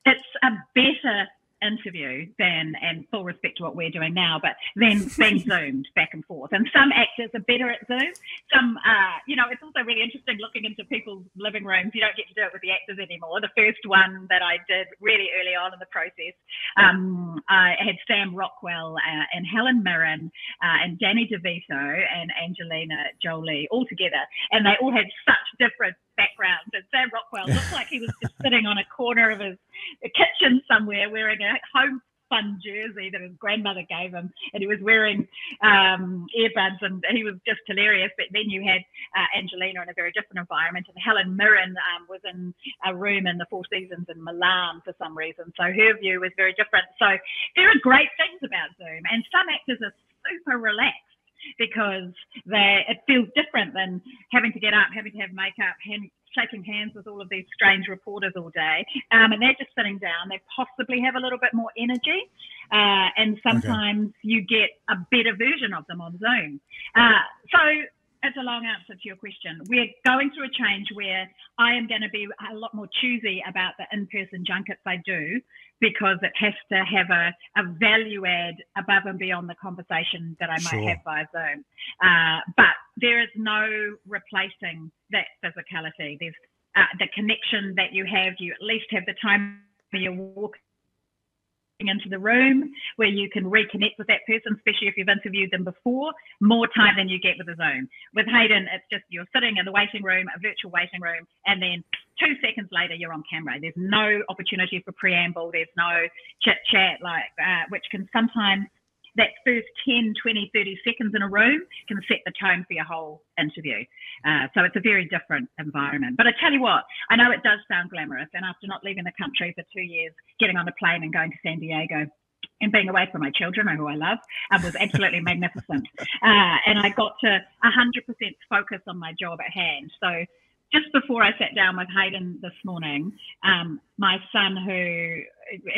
it's a better interview than, and full respect to what we're doing now, but then being zoomed back and forth. And some actors are better at Zoom. Some, uh, you know, it's also really interesting looking into people's living rooms. You don't get to do it with the actors anymore. The first one that I did really early on in the process, um, I had Sam Rockwell uh, and Helen Mirren uh, and Danny DeVito and Angelina Jolie all together, and they all had such different backgrounds. And Sam Rockwell looked like he was just sitting on a corner of his kitchen somewhere wearing a home fun jersey that his grandmother gave him, and he was wearing um, earbuds, and he was just hilarious. But then you had uh, Angelina in a very different environment, and Helen Mirren um, was in a room in the Four Seasons in Milan for some reason, so her view was very different. So there are great things about Zoom, and some actors are super relaxed because they it feels different than having to get up, having to have makeup, hand, shaking hands with all of these strange reporters all day, um, and they're just sitting down. They possibly have a little bit more energy, uh, and sometimes okay. you get a better version of them on Zoom. Uh, so it's a long answer to your question. We're going through a change where I am going to be a lot more choosy about the in-person junkets I do because it has to have a, a value add above and beyond the conversation that I might sure. have via Zoom. Uh, but there is no replacing that physicality. There's uh, the connection that you have. You at least have the time when you're walking into the room where you can reconnect with that person, especially if you've interviewed them before, more time than you get with a Zoom. With Hayden, it's just you're sitting in the waiting room, a virtual waiting room, and then two seconds later you're on camera. There's no opportunity for preamble. There's no chit chat, like uh, which can sometimes that first 10, 20, 30 seconds in a room can set the tone for your whole interview. Uh, so it's a very different environment. But I tell you what, I know it does sound glamorous. And after not leaving the country for two years, getting on a plane and going to San Diego, and being away from my children, who I love, um, was absolutely magnificent. Uh, and I got to 100% focus on my job at hand. So just before I sat down with Hayden this morning, um, my son, who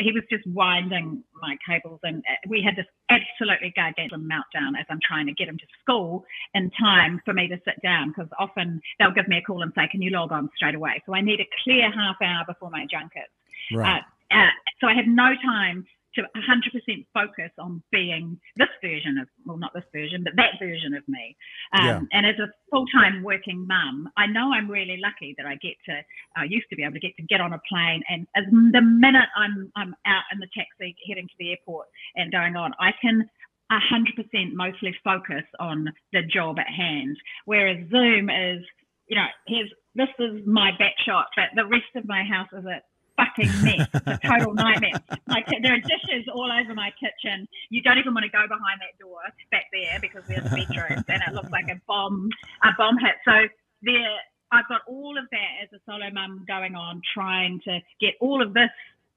he was just winding my cables, and we had this absolutely gargantuan meltdown as I'm trying to get him to school in time for me to sit down because often they'll give me a call and say, "Can you log on straight away?" So I need a clear half hour before my junket. Right. Uh, uh, so I have no time to 100% focus on being this version of, well, not this version, but that version of me. Um, yeah. And as a full time working mum, I know I'm really lucky that I get to, I used to be able to get to get on a plane. And as the minute I'm, I'm out in the taxi heading to the airport and going on, I can 100% mostly focus on the job at hand. Whereas Zoom is, you know, here's, this is my back shot, but the rest of my house is a fucking mess. A total nightmare. Like there are dishes all over my kitchen. You don't even want to go behind that door back there because there's bedrooms and it looks like a bomb, a bomb hit. So there, I've got all of that as a solo mum going on, trying to get all of this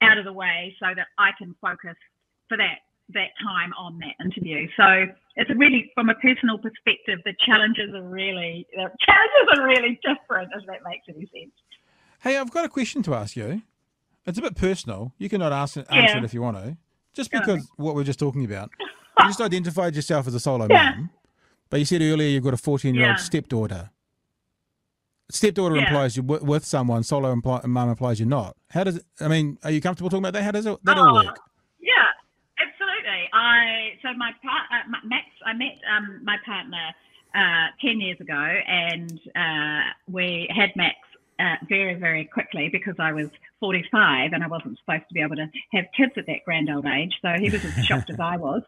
out of the way so that I can focus for that that time on that interview. So it's really, from a personal perspective, the challenges are really the challenges are really different. If that makes any sense. Hey, I've got a question to ask you. It's a bit personal. You cannot answer, answer yeah. it if you want to. Just because what we are just talking about. You just identified yourself as a solo yeah. mum, but you said earlier you've got a 14 year old stepdaughter. Stepdaughter implies you're with someone, solo impli- mum implies you're not. How does it, I mean, are you comfortable talking about that? How does it, that oh, all work? Yeah, absolutely. I, so my part, uh, Max, I met um, my partner uh, 10 years ago and uh, we had Max uh, very, very quickly because I was 45 and I wasn't supposed to be able to have kids at that grand old age. So he was as shocked as I was.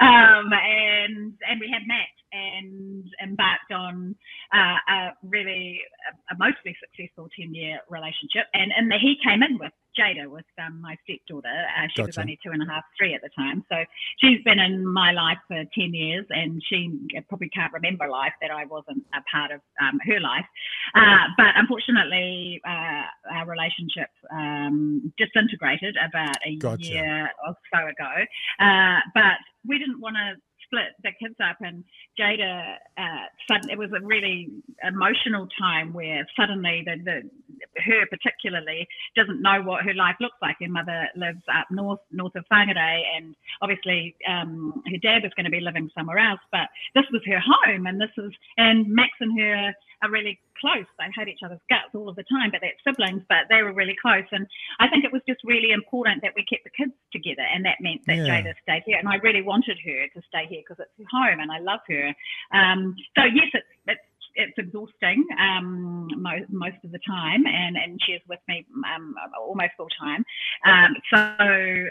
Um, and and we had Matt and embarked on uh, a really a, a mostly successful 10 year relationship. And, and he came in with Jada, with um, my stepdaughter. Uh, she gotcha. was only two and a half, three at the time. So she's been in my life for 10 years and she probably can't remember life that I wasn't a part of um, her life. Uh, but unfortunately, uh, our relationship um, disintegrated about a gotcha. year or so ago. Uh, but we didn't want to split the kids up, and Jada, uh, sudden, it was a really emotional time where suddenly the, the her particularly doesn't know what her life looks like. Her mother lives up north north of Whangarei, and obviously um, her dad is going to be living somewhere else. But this was her home, and this is and Max and her are really close. They hate each other's guts all of the time, but they're siblings, but they were really close. And I think it was just really important that we kept the kids together, and that meant that yeah. Jada stayed here. And I really wanted her to stay here because it's her home, and I love her. Um, so yes, it's, it's it's exhausting um, most, most of the time, and, and she's with me um, almost full time. Um, so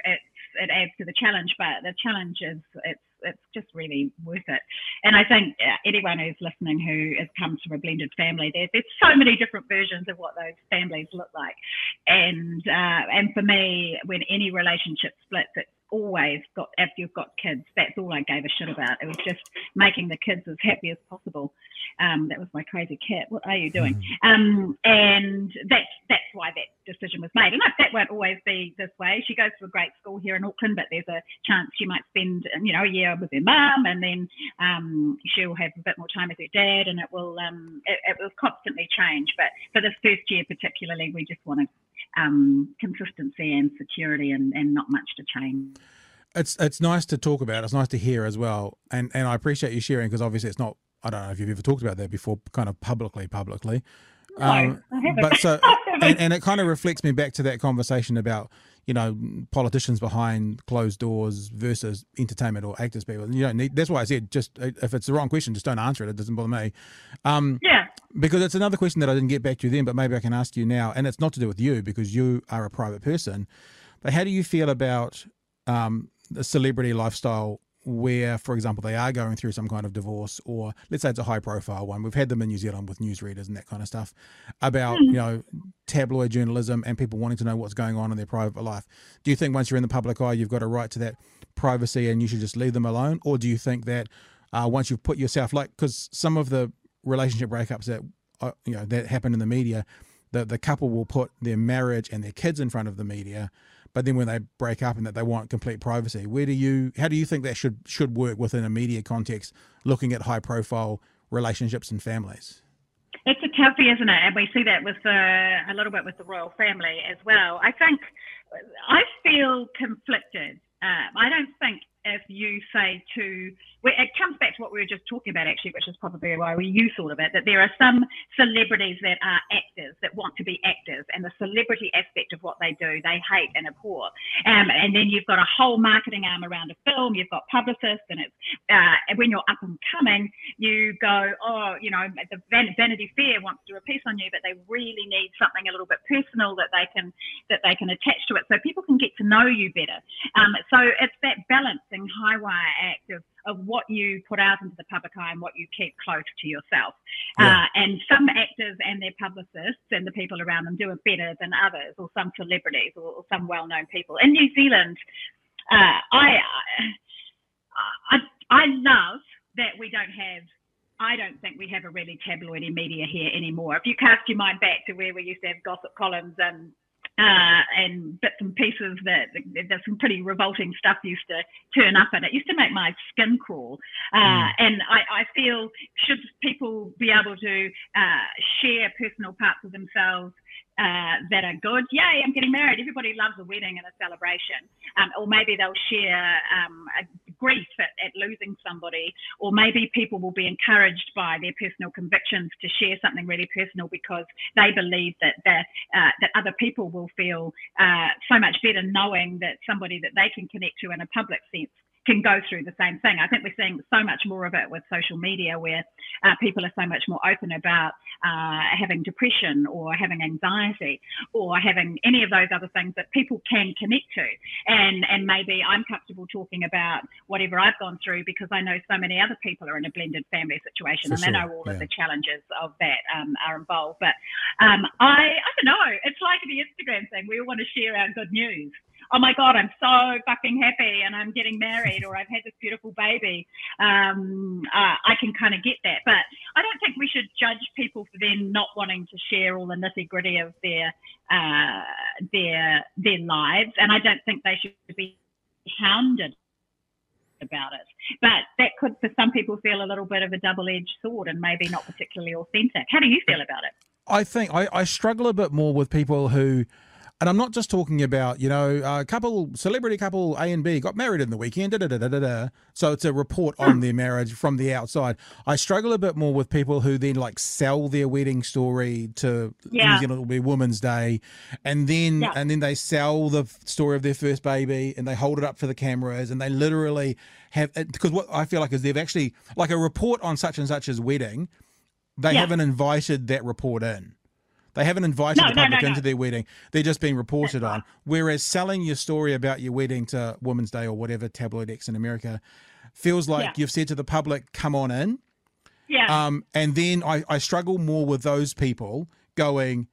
it's it adds to the challenge, but the challenge is it's it's just really worth it. And I think uh, anyone who's listening who has come from a blended family, there, there's so many different versions of what those families look like. And uh, and for me, when any relationship splits, it's always got after you've got kids that's all i gave a shit about. It was just making the kids as happy as possible. Um, that was my crazy cat. What are you doing? Mm. um, and that's that's why that decision was made. And that won't always be this way. She goes to a great school here in auckland but there's a chance she might spend you know a year with her mum and then um, she'll have a bit more time with her dad and it will um, it, it will constantly change. But for this first year particularly we just want to um, consistency and security and, and not much to change. It's it's nice to talk about. It's nice to hear as well, and and I appreciate you sharing because obviously it's not. I don't know if you've ever talked about that before, kind of publicly, publicly. No, um, haven't. But so, and, and it kind of reflects me back to that conversation about you know politicians behind closed doors versus entertainment or actors people. You don't need. That's why I said just if it's the wrong question, just don't answer it. It doesn't bother me. Um, yeah because it's another question that I didn't get back to then, but maybe I can ask you now. And it's not to do with you because you are a private person. But how do you feel about um, the celebrity lifestyle where, for example, they are going through some kind of divorce, or let's say it's a high profile one. We've had them in New Zealand with newsreaders and that kind of stuff about, mm. you know, tabloid journalism and people wanting to know what's going on in their private life. Do you think once you're in the public eye, you've got a right to that privacy and you should just leave them alone? Or do you think that uh, once you've put yourself, like, because some of the relationship breakups that uh, you know that happen in the media, the the couple will put their marriage and their kids in front of the media, but then when they break up and that they want complete privacy, where do you how do you think that should should work within a media context, looking at high profile relationships and families? It's a toughie, isn't it? And we see that with the, a little bit with the royal family as well. I think I feel conflicted. Uh, I don't think if you say to, it comes back to what we were just talking about actually, which is probably why we you thought of it, that there are some celebrities that are actors that want to be actors, and the celebrity aspect of what they do, they hate and abhor. Um, and then you've got a whole marketing arm around a film. You've got publicists, and it's uh, when you're up and coming, you go, oh, you know, the Vanity Fair wants to do a piece on you, but they really need something a little bit personal that they can that they can attach to it, so people can get to know you better. Um, so it's that balance high wire act of, of what you put out into the public eye and what you keep close to yourself. Yeah. Uh, and some actors and their publicists and the people around them do it better than others, or some celebrities or, or some well known people. In New Zealand, uh, I, I, I love that we don't have I don't think we have a really tabloidy media here anymore. If you cast your mind back to where we used to have gossip columns and uh, and bits and pieces that there's some pretty revolting stuff used to turn up and it used to make my skin crawl uh, mm. and I, I, feel should people be able to uh, share personal parts of themselves uh, that are good. Yay, I'm getting married. Everybody loves a wedding and a celebration. Um, or maybe they'll share um, grief at, at, losing somebody. Or maybe people will be encouraged by their personal convictions to share something really personal because they believe that that, uh, that other people will feel uh, so much better knowing that somebody that they can connect to in a public sense can go through the same thing. I think we're seeing so much more of it with social media where uh, people are so much more open about uh, having depression or having anxiety or having any of those other things that people can connect to. And, and maybe I'm comfortable talking about whatever I've gone through because I know so many other people are in a blended family situation For and sure, they know all yeah. of the challenges of that um, are involved. But um, I, I don't know. It's like the Instagram thing. We all want to share our good news oh my god i'm so fucking happy and i'm getting married or i've had this beautiful baby. Um, uh, i can kind of get that. But i don't think we should judge people for then not wanting to share all the nitty gritty of their uh, their their lives. And i don't think they should be hounded about it. But that could for some people feel a little bit of a double-edged sword and maybe not particularly authentic. How do you feel about it? I think I, I struggle a bit more with people who, and I'm not just talking about, you know, a couple, celebrity couple A and B got married in the weekend, da, da, da, da, da, da. so it's a report on hmm. their marriage from the outside. I struggle a bit more with people who then like sell their wedding story to Yeah. New Zealand, it'll be Women's Day, and then Yeah. and then they sell the story of their first baby and they hold it up for the cameras and they literally have because what I feel like is they've actually like a report on such and such's wedding they Yeah. haven't invited that report in. They haven't invited No, the public no, into no. their wedding. They're just being reported on. Whereas selling your story about your wedding to Women's Day or whatever tabloid X in America feels like Yeah. you've said to the public, "Come on in." yeah Um, and then I, I struggle more with those people going,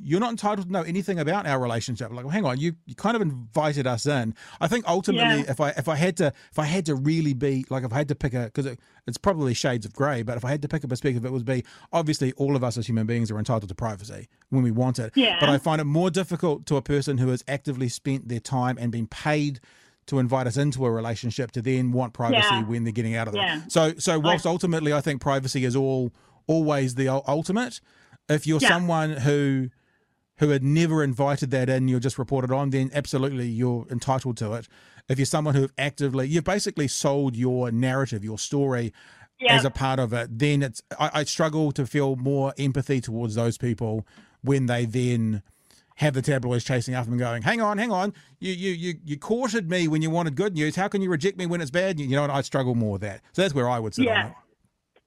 you're not entitled to know anything about our relationship. Like, well, hang on, you, you kind of invited us in. I think ultimately, Yeah. if I if I had to if I had to really be like if I had to pick a because it, it's probably shades of grey, but if I had to pick a perspective, it would be obviously all of us as human beings are entitled to privacy when we want it. Yeah. But I find it more difficult to a person who has actively spent their time and been paid to invite us into a relationship to then want privacy Yeah. when they're getting out of it. Yeah. So so whilst ultimately I think privacy is all always the ul- ultimate, if you're Yeah. someone who who had never invited that in, you're just reported on, then absolutely you're entitled to it. If you're someone who actively you've basically sold your narrative, your story Yeah. as a part of it, then it's I, I struggle to feel more empathy towards those people when they then have the tabloids chasing after them going, hang on, hang on, you you you you courted me when you wanted good news. How can you reject me when it's bad? You know, and I struggle more with that. So that's where I would sit on it.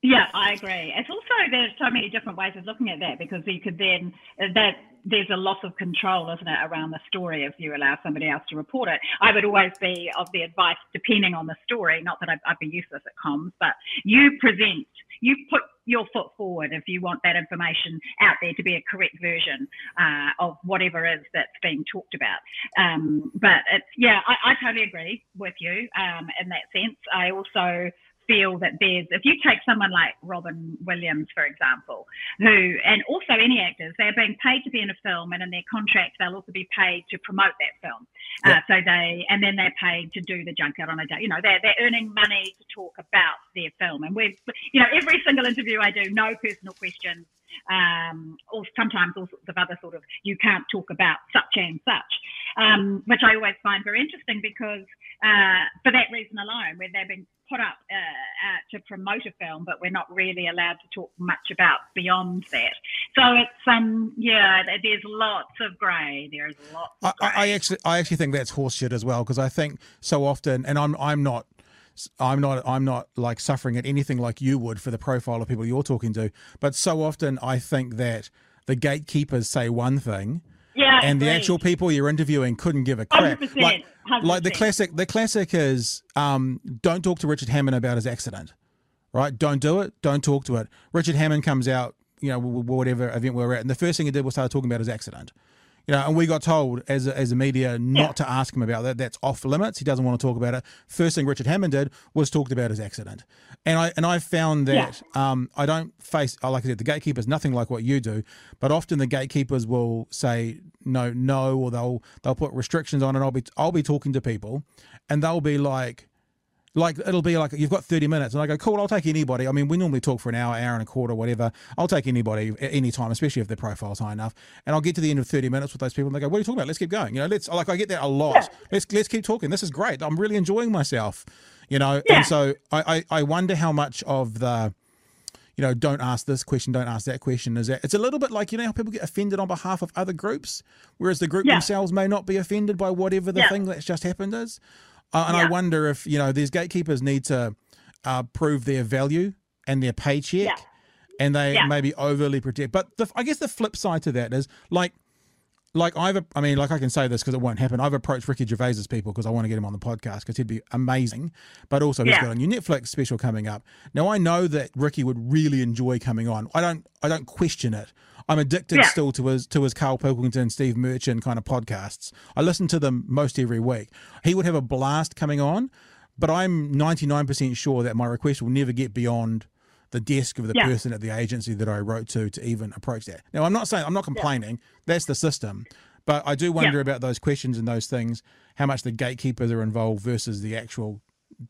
Yeah, I agree. It's also there's so many different ways of looking at that because you could then that there's a loss of control, isn't it, around the story if you allow somebody else to report it. I would always be of the advice, depending on the story, not that I'd, I'd be useless at comms, but you present, you put your foot forward if you want that information out there to be a correct version uh, of whatever is that's being talked about. Um, but it's yeah, I, I totally agree with you um, in that sense. I also feel that there's if you take someone like Robin Williams for example who and also any actors they're being paid to be in a film and in their contract they'll also be paid to promote that film Yeah. uh, so they and then they're paid to do the junket on a day you know they're, they're earning money to talk about their film and we've you know every single interview I do no personal questions um, or sometimes all sorts of other sort of you can't talk about such and such, um, which I always find very interesting because uh, for that reason alone, where they've been put up uh, uh, to promote a film, but we're not really allowed to talk much about beyond that. So it's um yeah, there's lots of grey. There's lots. I, Of I I actually, I actually think that's horseshit as well because I think so often, and I'm, I'm not, I'm not, I'm not like suffering at anything like you would for the profile of people you're talking to, but so often I think that the gatekeepers say one thing, yeah, and the actual people you're interviewing couldn't give a crap. 100%, Like, like the classic, the classic is, um, don't talk to Richard Hammond about his accident, right? Don't do it. Don't talk to it. Richard Hammond comes out, you know, whatever event we we're at, and the first thing he did was start talking about his accident. You know, and we got told as a, as a media not Yeah. to ask him about that. That's off limits. He doesn't want to talk about it. First thing Richard Hammond did was talked about his accident, and I and I found that um, I don't face uh, like I said the gatekeepers nothing like what you do, but often the gatekeepers will say no, no, or they'll they'll put restrictions on, and I'll be I'll be talking to people, and they'll be like. Like it'll be like you've got thirty minutes, and I go, "Cool, I'll take anybody." I mean, we normally talk for an hour, hour and a quarter, whatever. I'll take anybody at any time, especially if their profile's high enough. And I'll get to the end of thirty minutes with those people, and they go, "What are you talking about? Let's keep going." You know, let's like I get that a lot. Let's let's keep talking. This is great. I'm really enjoying myself. You know, Yeah. and so I, I I wonder how much of the you know, don't ask this question, don't ask that question. Is that it's a little bit like you know how people get offended on behalf of other groups, whereas the group Yeah. themselves may not be offended by whatever the Yeah. thing that's just happened is. Uh, and I wonder if you know these gatekeepers need to uh, prove their value and their paycheck, and they Yeah. maybe overly protect. But the, I guess the flip side to that is like. Like I've, I mean, like I can say this because it won't happen. I've approached Ricky Gervais's people because I want to get him on the podcast because he'd be amazing. But also, he's Yeah. got a new Netflix special coming up. Now I know that Ricky would really enjoy coming on. I don't, I don't question it. I'm addicted Yeah. still to his to his Carl Pilkington, Steve Merchant kind of podcasts. I listen to them most every week. He would have a blast coming on, but I'm 99% sure that my request will never get beyond the desk of the Yeah. person at the agency that I wrote to to even approach that. Now, I'm not saying I'm not complaining. That's the system. But I do wonder Yeah. about those questions and those things, how much the gatekeepers are involved versus the actual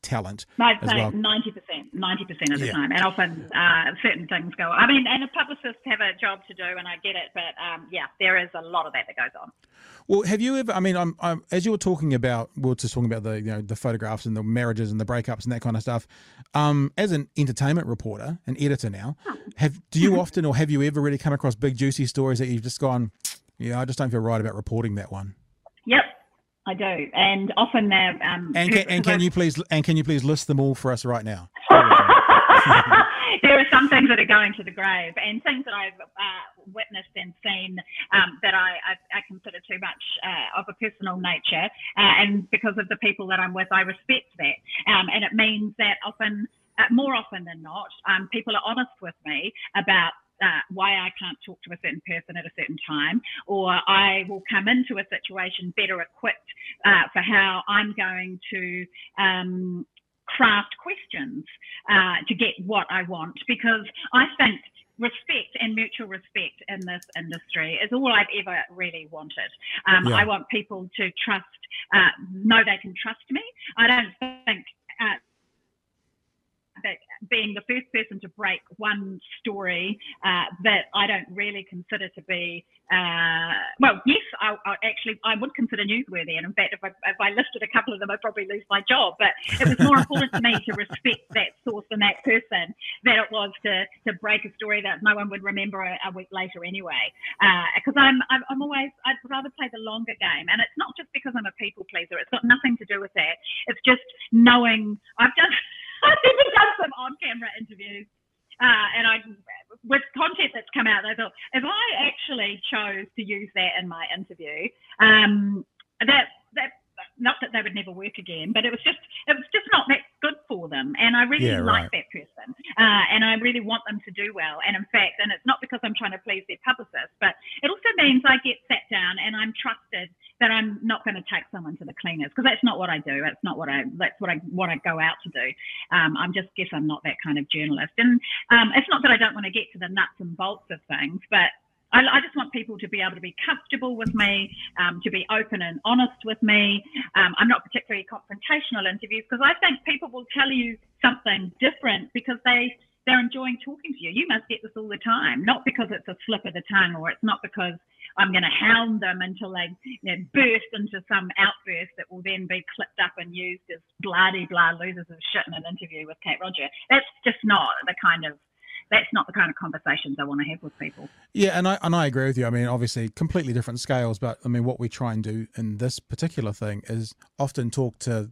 talent I'd as say well. ninety percent, ninety percent of the Yeah. time, and often uh, certain things go. I mean, and a publicist have a job to do, and I get it, but um, yeah, there is a lot of that that goes on. Well, have you ever? I mean, I'm, I'm as you were talking about, we were just talking about the you know the photographs and the marriages and the breakups and that kind of stuff. Um, as an entertainment reporter, an editor now, have do you often or have you ever really come across big juicy stories that you've just gone, yeah, I just don't feel right about reporting that one. Yep, I do, and often they're. Um, And can, and can you please and can you please list them all for us right now? there are some things that are going to the grave, and things that I've uh, witnessed and seen um, that I, I, I consider too much uh, of a personal nature, uh, and because of the people that I'm with, I respect that, um, and it means that often, uh, more often than not, um, people are honest with me about. Uh, why I can't talk to a certain person at a certain time, or I will come into a situation better equipped uh, for how I'm going to um, craft questions uh, to get what I want because I think respect and mutual respect in this industry is all I've ever really wanted. Um, Yeah. I want people to trust, uh, know they can trust me. I don't think. Uh, that being the first person to break one story uh, that I don't really consider to be, uh, well, yes, I, I actually I would consider newsworthy, and in fact, if I, if I listed a couple of them, I'd probably lose my job. But it was more important to me to respect that source and that person than it was to to break a story that no one would remember a, a week later anyway. Because I'm, I'm I'm always I'd rather play the longer game, and it's not just because I'm a people pleaser. It's got nothing to do with that. It's just knowing I've done. Even done some on-camera interviews, uh, and I, with content that's come out, I thought if I actually chose to use that in my interview, um, that not that they would never work again, but it was just it was just not that good for them. And I really Yeah, like right. that person, uh, and I really want them to do well. And in fact, and it's not because I'm trying to please their publicist, but it also means I get sat down and I'm trusted that I'm not going to take someone to the cleaners because that's not what I do. That's not what I that's what I what I go out to do. Um, I'm just guess I'm not that kind of journalist, and um, it's not that I don't want to get to the nuts and bolts of things, but I, I just want people to be able to be comfortable with me, um, to be open and honest with me. Um, I'm not particularly confrontational interviews because I think people will tell you something different because they they're enjoying talking to you. You must get this all the time, not because it's a slip of the tongue or it's not because I'm going to hound them until they you know, burst into some outburst that will then be clipped up and used as bloody blah losers of shit in an interview with Kate Rodger. That's just not the kind of that's not the kind of conversations I want to have with people. Yeah, and I and I agree with you. I mean, obviously, completely different scales, but I mean, what we try and do in this particular thing is often talk to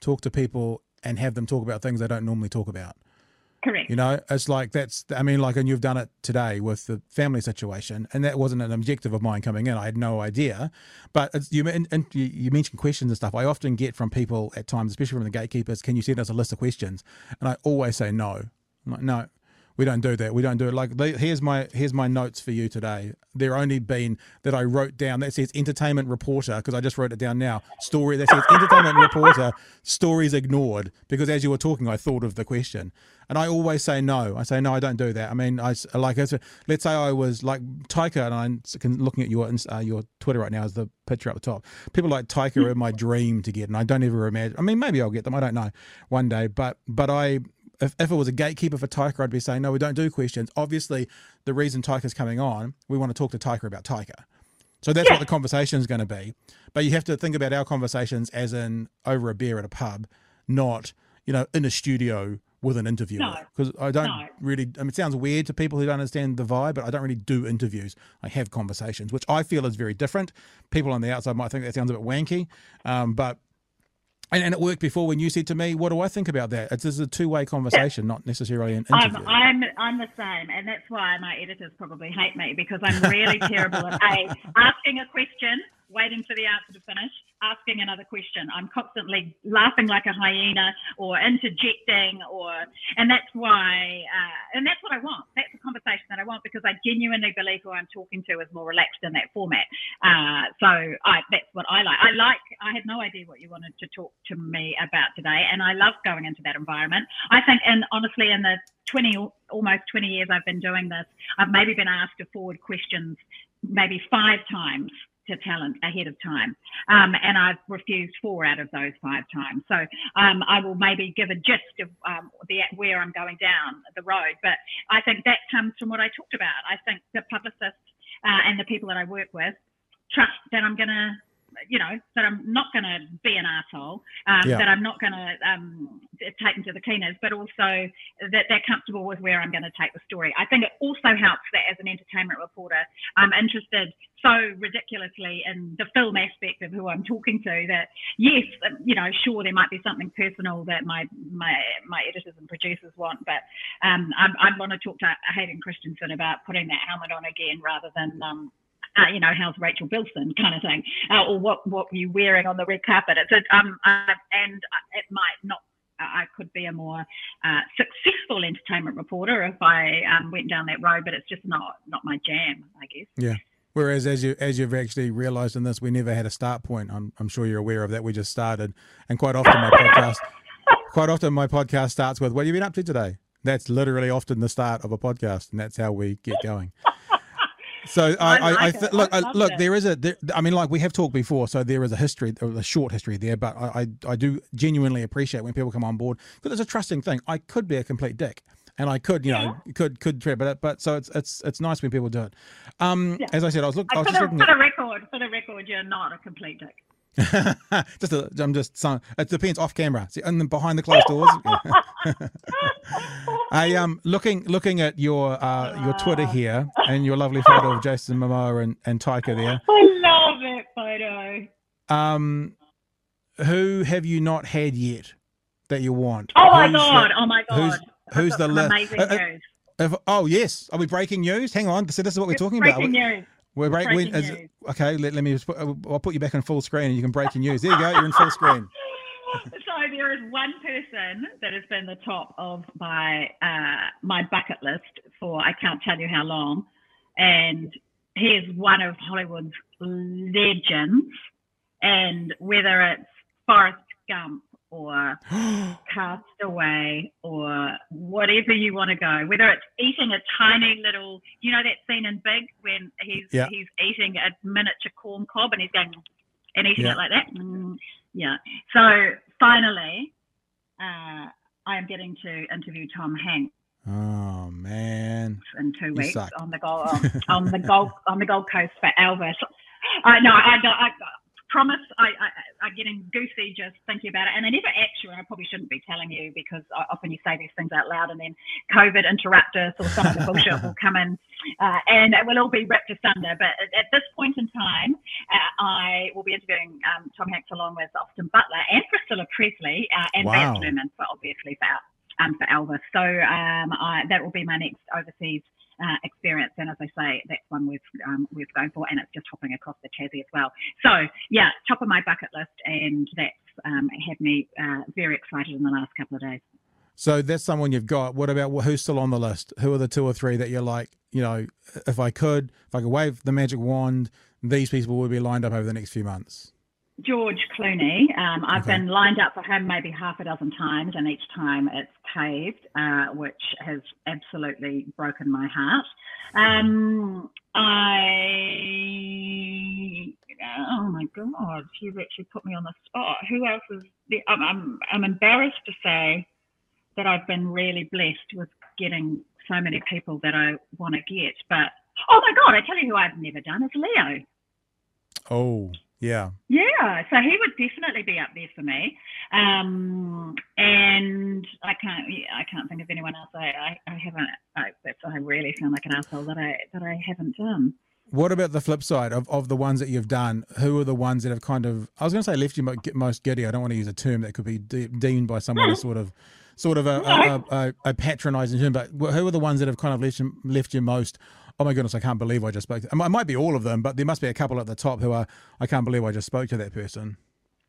talk to people and have them talk about things they don't normally talk about. Correct. You know, it's like that's. I mean, like, and you've done it today with the family situation, and that wasn't an objective of mine coming in. I had no idea, but it's, you and, and you you mentioned questions and stuff. I often get from people at times, especially from the gatekeepers, can you send us a list of questions? And I always say no. I'm like, no, we don't do that. We don't do it. Like, they, here's my here's my notes for you today. They're only been that I wrote down. That says entertainment reporter because I just wrote it down now. Story that says entertainment reporter. Stories ignored because as you were talking, I thought of the question, and I always say no. I say no. I don't do that. I mean, I like let's say I was like Taika, and I'm looking at your uh, your Twitter right now is the picture up the top. People like Taika are my dream to get, and I don't ever imagine. I mean, maybe I'll get them. I don't know one day, but but I if, if it was a gatekeeper for Taika, I'd be saying, no, we don't do questions. Obviously, the reason Taika's coming on, we want to talk to Taika about Taika. So that's what the conversation is going to be. But you have to think about our conversations as in over a beer at a pub, not, you know, in a studio with an interviewer. No. Because I don't No. really, I mean, it sounds weird to people who don't understand the vibe, but I don't really do interviews. I have conversations, which I feel is very different. People on the outside might think that sounds a bit wanky. Um, but And, and it worked before when you said to me, "What do I think about that?" It's, it's a two-way conversation, yeah. not necessarily an interview. I'm, I'm I'm the same, and that's why my editors probably hate me because I'm really terrible at a asking a question waiting for the answer to finish, asking another question. I'm constantly laughing like a hyena or interjecting, or and that's why, uh, and that's what I want. That's the conversation that I want because I genuinely believe who I'm talking to is more relaxed in that format. Uh, so I, that's what I like. I like. I had no idea what you wanted to talk to me about today, and I love going into that environment. I think, and honestly, in the 20 almost 20 years I've been doing this, I've maybe been asked to forward questions maybe five times to talent ahead of time. Um, and I've refused four out of those five times. So um, I will maybe give a gist of um, the, where I'm going down the road. But I think that comes from what I talked about. I think the publicists uh, and the people that I work with trust that I'm going to you know, that I'm not going to be an asshole, um, yeah. that I'm not going to um, take them to the cleaners, but also that they're comfortable with where I'm going to take the story. I think it also helps that as an entertainment reporter, I'm interested so ridiculously in the film aspect of who I'm talking to that yes, you know, sure there might be something personal that my my my editors and producers want, but um, I, I want to talk to Hayden Christensen about putting that helmet on again rather than um, uh, you know, how's Rachel Bilson kind of thing, uh, or what what you wearing on the red carpet? It's a, um, uh, and it might not. I could be a more uh, successful entertainment reporter if I um, went down that road, but it's just not not my jam, I guess. Yeah. Whereas, as you as you've actually realised in this, we never had a start point. I'm I'm sure you're aware of that. We just started, and quite often my podcast, quite often my podcast starts with, "What have you been up to today?" That's literally often the start of a podcast, and that's how we get going. So I, I, I, th- look, I look. It. There is a. There, I mean, like we have talked before, so there is a history, a short history there. But I, I, I do genuinely appreciate when people come on board because it's a trusting thing. I could be a complete dick, and I could, you yeah. know, could could trip it. But so it's it's it's nice when people do it. Um, yeah. as I said, I was, look, I was just looking. For the record, for the record, you're not a complete dick. just a, I'm just saying it depends off camera. See, and behind the closed doors. I um looking looking at your uh your Twitter here and your lovely photo of Jason Momoa and, and Taika there. I love that photo. Um, who have you not had yet that you want? Oh my god! The, oh my god! Who's, who's the list? Amazing uh, news. If, oh yes, are we breaking news? Hang on, so this is what we're it's talking breaking about. News. We're break, we, as, okay. Let, let me. Just put, I'll put you back on full screen, and you can break your news. There you go. You're in full screen. so there is one person that has been the top of my uh, my bucket list for I can't tell you how long, and he is one of Hollywood's legends. And whether it's Forrest Gump or Castaway or whatever you want to go. Whether it's eating a tiny little, you know that scene in Big when he's yeah. he's eating a miniature corn cob and he's going and eating yeah. it like that. Mm, yeah. So finally, uh, I am getting to interview Tom Hanks. Oh man! In two weeks on the Gold on the Gold on the Gold Coast for Elvis. I know I, I, I promise I, I, am getting goosey just thinking about it. And I never actually, I probably shouldn't be telling you because I, often you say these things out loud and then COVID interrupt us or some of the bullshit will come in uh, and it will all be ripped asunder. But at, at this point in time, uh, I will be interviewing um, Tom Hanks along with Austin Butler and Priscilla Presley uh, and wow. Luhrmann for obviously for, um, for Elvis. So um, I, that will be my next overseas uh, experience. And as I say, that's one we've um, we've gone for, and it's just hopping across the Tassie as well. So yeah, top of my bucket list, and that's um, had me uh, very excited in the last couple of days. So that's someone you've got. What about who's still on the list? Who are the two or three that you're like, you know, if I could, if I could wave the magic wand, these people would be lined up over the next few months? George Clooney. Um, I've okay. been lined up for him maybe half a dozen times, and each time it's caved, uh, which has absolutely broken my heart. Um, I oh my god, you've actually put me on the spot. Who else is? The, I'm, I'm I'm embarrassed to say that I've been really blessed with getting so many people that I want to get, but oh my god, I tell you who I've never done is Leo. Oh. Yeah. Yeah. So he would definitely be up there for me. Um, and I can't, I can't think of anyone else. I, I, I haven't. I, that's I really sound like an asshole that I that I haven't done. What about the flip side of, of the ones that you've done? Who are the ones that have kind of, I was going to say left you most giddy. I don't want to use a term that could be de- deemed by someone as sort of sort of a, a, a, a patronizing term, but who are the ones that have kind of left you, left you most? Oh my goodness, I can't believe I just spoke to. It might be all of them, but there must be a couple at the top who are. I can't believe I just spoke to that person.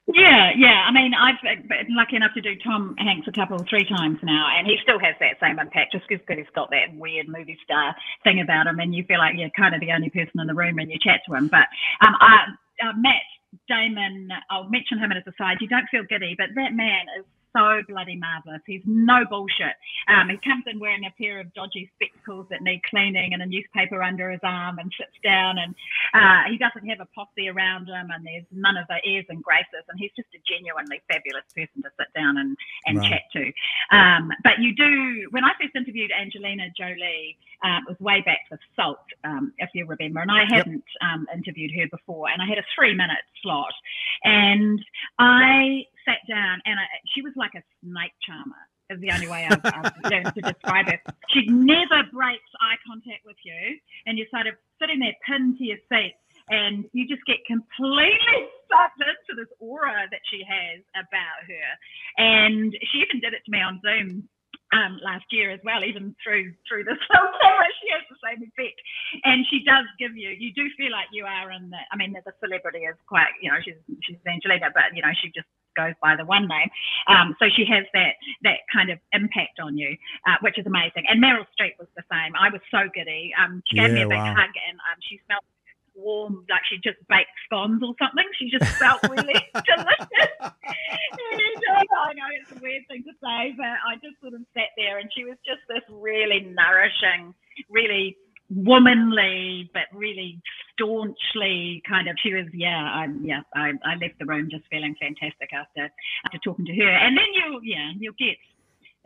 Yeah, yeah. I mean, I've been lucky enough to do Tom Hanks a couple, three times now, and he still has that same impact just because he's got that weird movie star thing about him, and you feel like you're kind of the only person in the room when you chat to him. But um, I, uh, Matt Damon, I'll mention him as a side. You don't feel giddy, but that man is so bloody marvelous. He's no bullshit. Um, he comes in wearing a pair of dodgy spectacles that need cleaning and a newspaper under his arm and sits down and uh, he doesn't have a posse around him and there's none of the airs and graces and he's just a genuinely fabulous person to sit down and, and right. chat to. Um, but you do, when I first interviewed Angelina Jolie, um, it was way back for Salt, um, if you remember, and I hadn't yep. um, interviewed her before, and I had a three minute slot, and I sat down, and I, she was like a snake charmer. Is the only way I've, I've to describe her. She never breaks eye contact with you, and you're sort of sitting there pinned to your seat, and you just get completely sucked into this aura that she has about her. And she even did it to me on Zoom um, last year as well, even through through the film camera, she has the same effect, and she does give you. You do feel like you are in the. I mean, the celebrity is quite. You know, she's she's Angelina, but you know, she just goes by the one name. Um, so she has that that kind of impact on you, uh, which is amazing. And Meryl Streep was the same. I was so giddy. Um, she gave yeah, me a big wow. hug, and um, she smelled warm, like she just baked scones or something. She just felt really delicious. and, uh, I know it's a weird thing to say, but I just sort of sat there and she was just this really nourishing, really womanly, but really staunchly kind of. She was, yeah, I, yeah. I, I left the room just feeling fantastic after after talking to her. And then you, yeah, you'll get.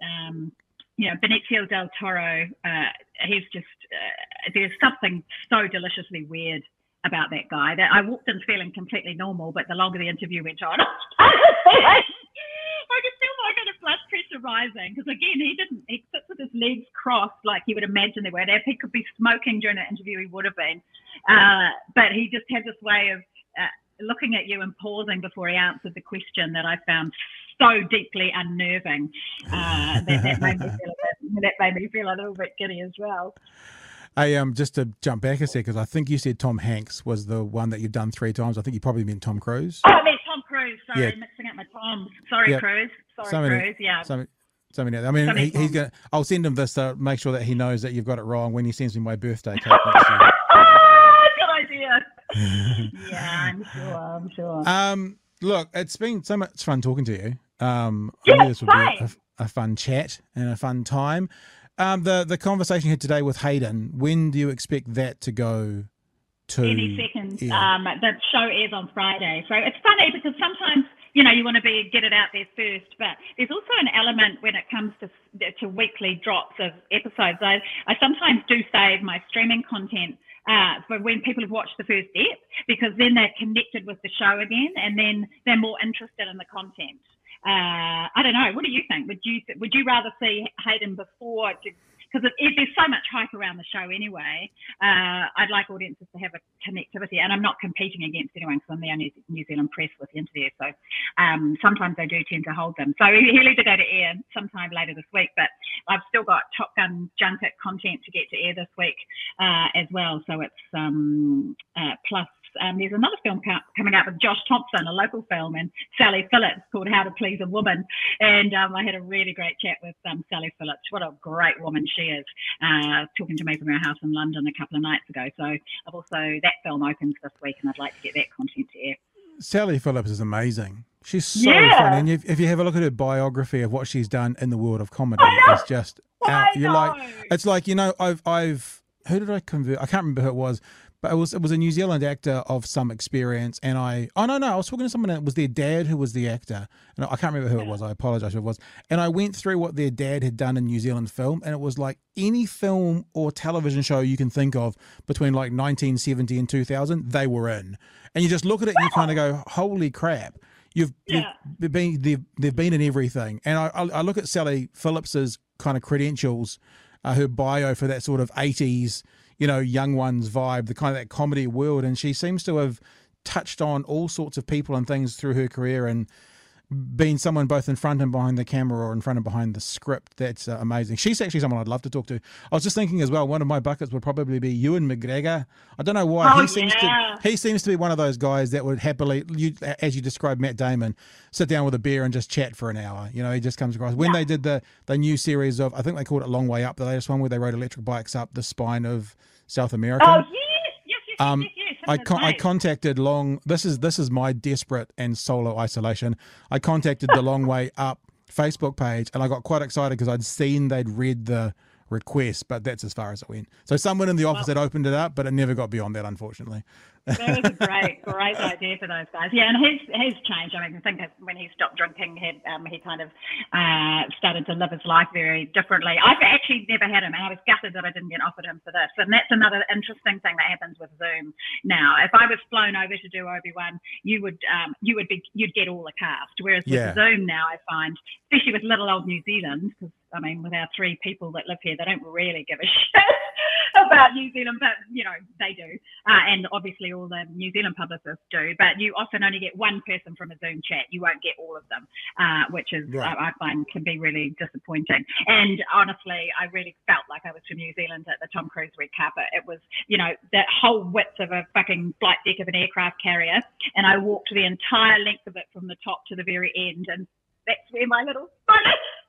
Um, you know, Benicio del Toro, uh, he's just, uh, there's something so deliciously weird about that guy that I walked in feeling completely normal, but the longer the interview went on, I could feel my kind of blood pressure rising because again he didn't he sits with his legs crossed like you would imagine they would. If he could be smoking during an interview, he would have been. Uh, but he just had this way of uh, looking at you and pausing before he answered the question that I found so deeply unnerving uh, that, that, made me feel a bit, that made me feel a little bit giddy as well. I um just to jump back a sec because I think you said Tom Hanks was the one that you've done three times. I think you probably meant Tom Cruise. Oh, I meant Sorry, yeah. mixing up my Toms. Sorry, Cruise. Sorry, so many, Yeah. So, so many, I mean, so he, he's gonna. I'll send him this to make sure that he knows that you've got it wrong when he sends me my birthday cake next year. Good idea. yeah, I'm sure. I'm sure. Um, look, it's been so much fun talking to you. Um, yeah, this would be a, a fun chat and a fun time. Um, the the conversation here today with Hayden. When do you expect that to go to? Any second. Um, the show airs on Friday, so it's funny because sometimes you know you want to be get it out there first, but there's also an element when it comes to to weekly drops of episodes. I I sometimes do save my streaming content uh, for when people have watched the first ep because then they're connected with the show again and then they're more interested in the content. Uh, I don't know. What do you think? Would you would you rather see Hayden before? Because there's so much hype around the show anyway. Uh, I'd like audiences to have a connectivity, and I'm not competing against anyone because I'm the only New Zealand press with the interview. So um, sometimes I do tend to hold them. So he'll either go to air sometime later this week, but I've still got Top Gun junket content to get to air this week uh, as well. So it's um, uh, plus um, there's another film coming out with Josh Thompson, a local film, and Sally Phillips called How to Please a Woman. And um, I had a really great chat with um, Sally Phillips. What a great woman she is, uh, talking to me from her house in London a couple of nights ago. So I've also, that film opens this week, and I'd like to get that content to air. Sally Phillips is amazing. She's so yeah. funny. And if, if, you have a look at her biography of what she's done in the world of comedy, it's just out. You're like, it's like, you know, I've, I've, who did I convert? I can't remember who it was, but it was it was a New Zealand actor of some experience, and I oh no no I was talking to someone that was their dad who was the actor, and I can't remember who it was. I apologize if it was, and I went through what their dad had done in New Zealand film, and it was like any film or television show you can think of between like 1970 and 2000, they were in, and you just look at it and you kind of go, holy crap. You've, yeah. you've been they've, they've been in everything, and I, I look at Sally Phillips's kind of credentials, uh, her bio for that sort of 80s you know, young ones vibe, the kind of that comedy world. And she seems to have touched on all sorts of people and things through her career and being someone both in front and behind the camera or in front and behind the script. That's uh, amazing. She's actually someone I'd love to talk to. I was just thinking as well. One of my buckets would probably be Ewan McGregor. I don't know why Oh, he seems yeah. to he seems to be one of those guys that would happily, you, as you described Matt Damon, sit down with a beer and just chat for an hour. You know, he just comes across. When Yeah. they did the the new series of, I think they called it Long Way Up, the latest one where they rode electric bikes up the spine of South America. Oh yes, yes, yes, Um, yes, yes. I, con- I contacted long. This is this is my desperate and solo isolation. I contacted the Long Way Up Facebook page, and I got quite excited because I'd seen they'd read the request, but that's as far as it went. So someone in the office had opened it up, but it never got beyond that, unfortunately. that was a great, great idea for those guys. Yeah, and his his changed. I mean, I think that when he stopped drinking, he um, he kind of uh, started to live his life very differently. I've actually never had him, and I was gutted that I didn't get offered him for this. And that's another interesting thing that happens with Zoom now. If I was flown over to do Obi Wan, you would um, you would be you'd get all the cast. Whereas with Yeah. Zoom now, I find, especially with little old New Zealand, because I mean, with our three people that live here, they don't really give a shit about New Zealand, but you know they do, uh, and obviously all the New Zealand publicists do. But you often only get one person from a Zoom chat. You won't get all of them, uh, which is Right. I, I find can be really disappointing. And honestly, I really felt like I was from New Zealand at the Tom Cruise red carpet. It was, you know, that whole width of a fucking flight deck of an aircraft carrier, and I walked the entire length of it from the top to the very end, and that's where my little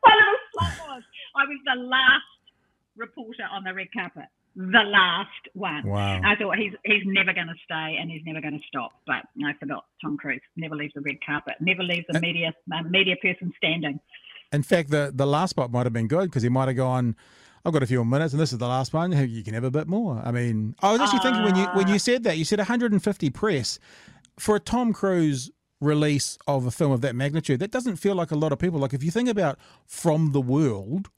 little- my little slot was. I was the last reporter on the red carpet, the last one. Wow. I thought he's he's never going to stay and he's never going to stop. But I forgot Tom Cruise never leaves the red carpet, never leaves a media a media person standing. In fact, the the last spot might have been good because he might have gone. I've got a few more minutes, and this is the last one. You can have a bit more. I mean, I was actually thinking when you when you ah. said that, you said 150 press for a Tom Cruise release of a film of that magnitude. That doesn't feel like a lot of people. Like if you think about From the World,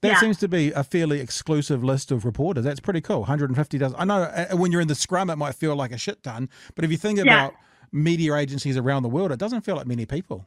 that Yeah. seems to be a fairly exclusive list of reporters. That's pretty cool. 150 does. I know uh, when you're in the scrum, it might feel like a shit ton, but if you think about media agencies around the world, it doesn't feel like many people.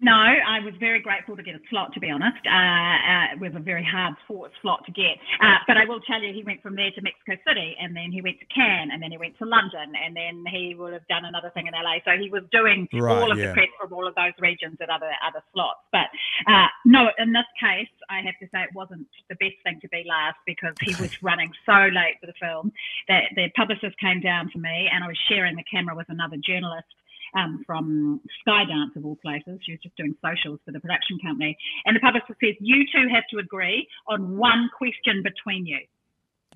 No, I was very grateful to get a slot, to be honest. Uh, uh, it was a very hard fought slot to get. Uh, but I will tell you, he went from there to Mexico City, and then he went to Cannes, and then he went to London, and then he would have done another thing in LA. So he was doing Right, all of yeah. the press from all of those regions at other other slots. But uh, no, in this case, I have to say it wasn't the best thing to be last because he was running so late for the film that the publicist came down to me, and I was sharing the camera with another journalist um, from Skydance of all places. She was just doing socials for the production company. And the publicist says, You two have to agree on one question between you.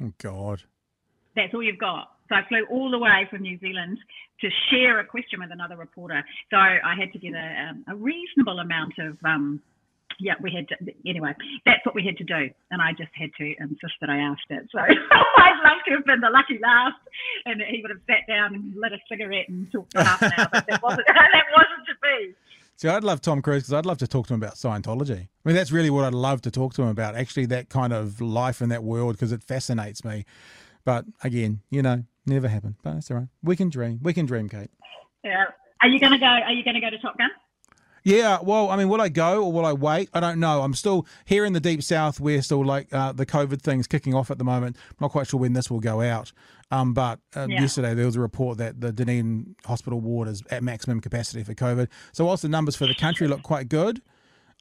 Oh God. That's all you've got. So I flew all the way from New Zealand to share a question with another reporter. So I had to get a, um, a reasonable amount of. Um, yeah, we had to, anyway, that's what we had to do. And I just had to insist that I asked it. So I'd love to have been the lucky last and he would have sat down and lit a cigarette and talked for half an hour, but that wasn't, that wasn't to be. See, I'd love Tom Cruise because I'd love to talk to him about Scientology. I mean, that's really what I'd love to talk to him about. Actually, that kind of life in that world because it fascinates me. But again, you know, never happened. But that's all right. We can dream. We can dream, Kate. Yeah. Are you going to go? Are you going to go to Top Gun? Yeah, well, I mean, will I go or will I wait? I don't know. I'm still here in the deep south. We're still like uh, the COVID thing's kicking off at the moment. I'm not quite sure when this will go out. Um, but uh, Yeah. yesterday there was a report that the Dunedin Hospital ward is at maximum capacity for COVID. So whilst the numbers for the country look quite good,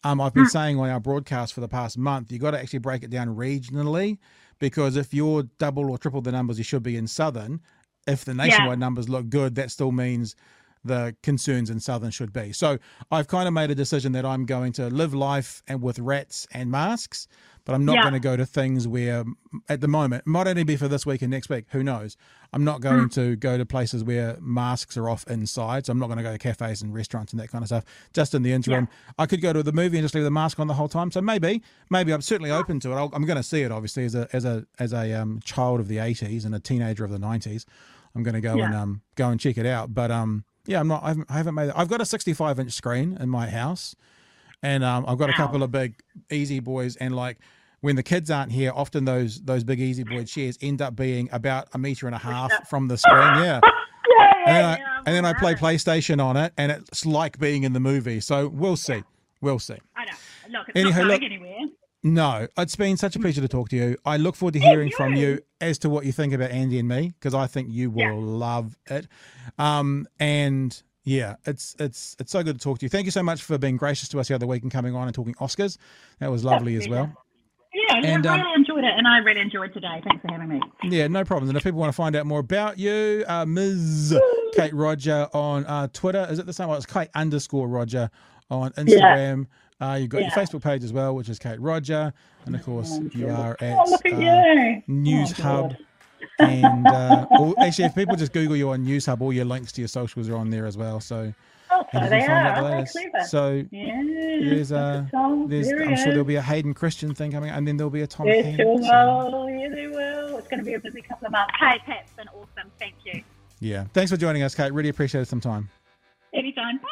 um, I've been saying on our broadcast for the past month, you've got to actually break it down regionally because if you're double or triple the numbers you should be in southern, if the nationwide numbers look good, that still means the concerns in southern should be. So I've kind of made a decision that I'm going to live life and with rats and masks, but I'm not Yeah. going to go to things where at the moment might only be for this week and next week. Who knows? I'm not going to go to places where masks are off inside. So I'm not going to go to cafes and restaurants and that kind of stuff. Just in the interim, I could go to the movie and just leave the mask on the whole time. So maybe, maybe I'm certainly open to it. I'll, I'm going to see it obviously as a as a as a um, child of the 80s and a teenager of the 90s. I'm going to go and um go and check it out. But um yeah, I'm not. I haven't, I haven't made it. I've got a 65 inch screen in my house, and um I've got a couple of big Easy Boys, and like when the kids aren't here, often those those big Easy Boy chairs end up being about a meter and a half from the screen. Yeah. Yeah, And then, I, yeah, and then I play. PlayStation on it, and it's like being in the movie. So we'll see. We'll see. I know. Look, it's Anyhow, not going look- anywhere. No, it's been such a pleasure to talk to you. I look forward to hearing from you as to what you think about Andy and me because I think you will Yeah. love it. Um, and yeah, it's it's it's so good to talk to you. Thank you so much for being gracious to us the other week and coming on and talking Oscars. That was lovely as well. Yeah, yeah, And, I um, really enjoyed it, and I really enjoyed today. Thanks for having me. Yeah, no problems. And if people want to find out more about you, uh, Ms. Kate Rodger on uh, Twitter, is it the same? Well, it's Kate underscore Rodger on Instagram. Uh, you've got your Facebook page as well, which is Kate Rodger. And of course, you are at Oh, at uh, you. News Oh, Hub. And uh, all, actually, if people just Google you on Newshub, all your links to your socials are on there as well. So Oh, so they find out are. clever. So yeah. there's uh, Oh, there's there I'm he sure there'll be a Hayden Christian thing coming, and then there'll be a Tom Yes, sure will. Yeah, they will. It's going to be a busy couple of months. Hey, Pat, it's been awesome. Thank you. Yeah. Thanks for joining us, Kate. Really appreciate some time. Anytime. Bye.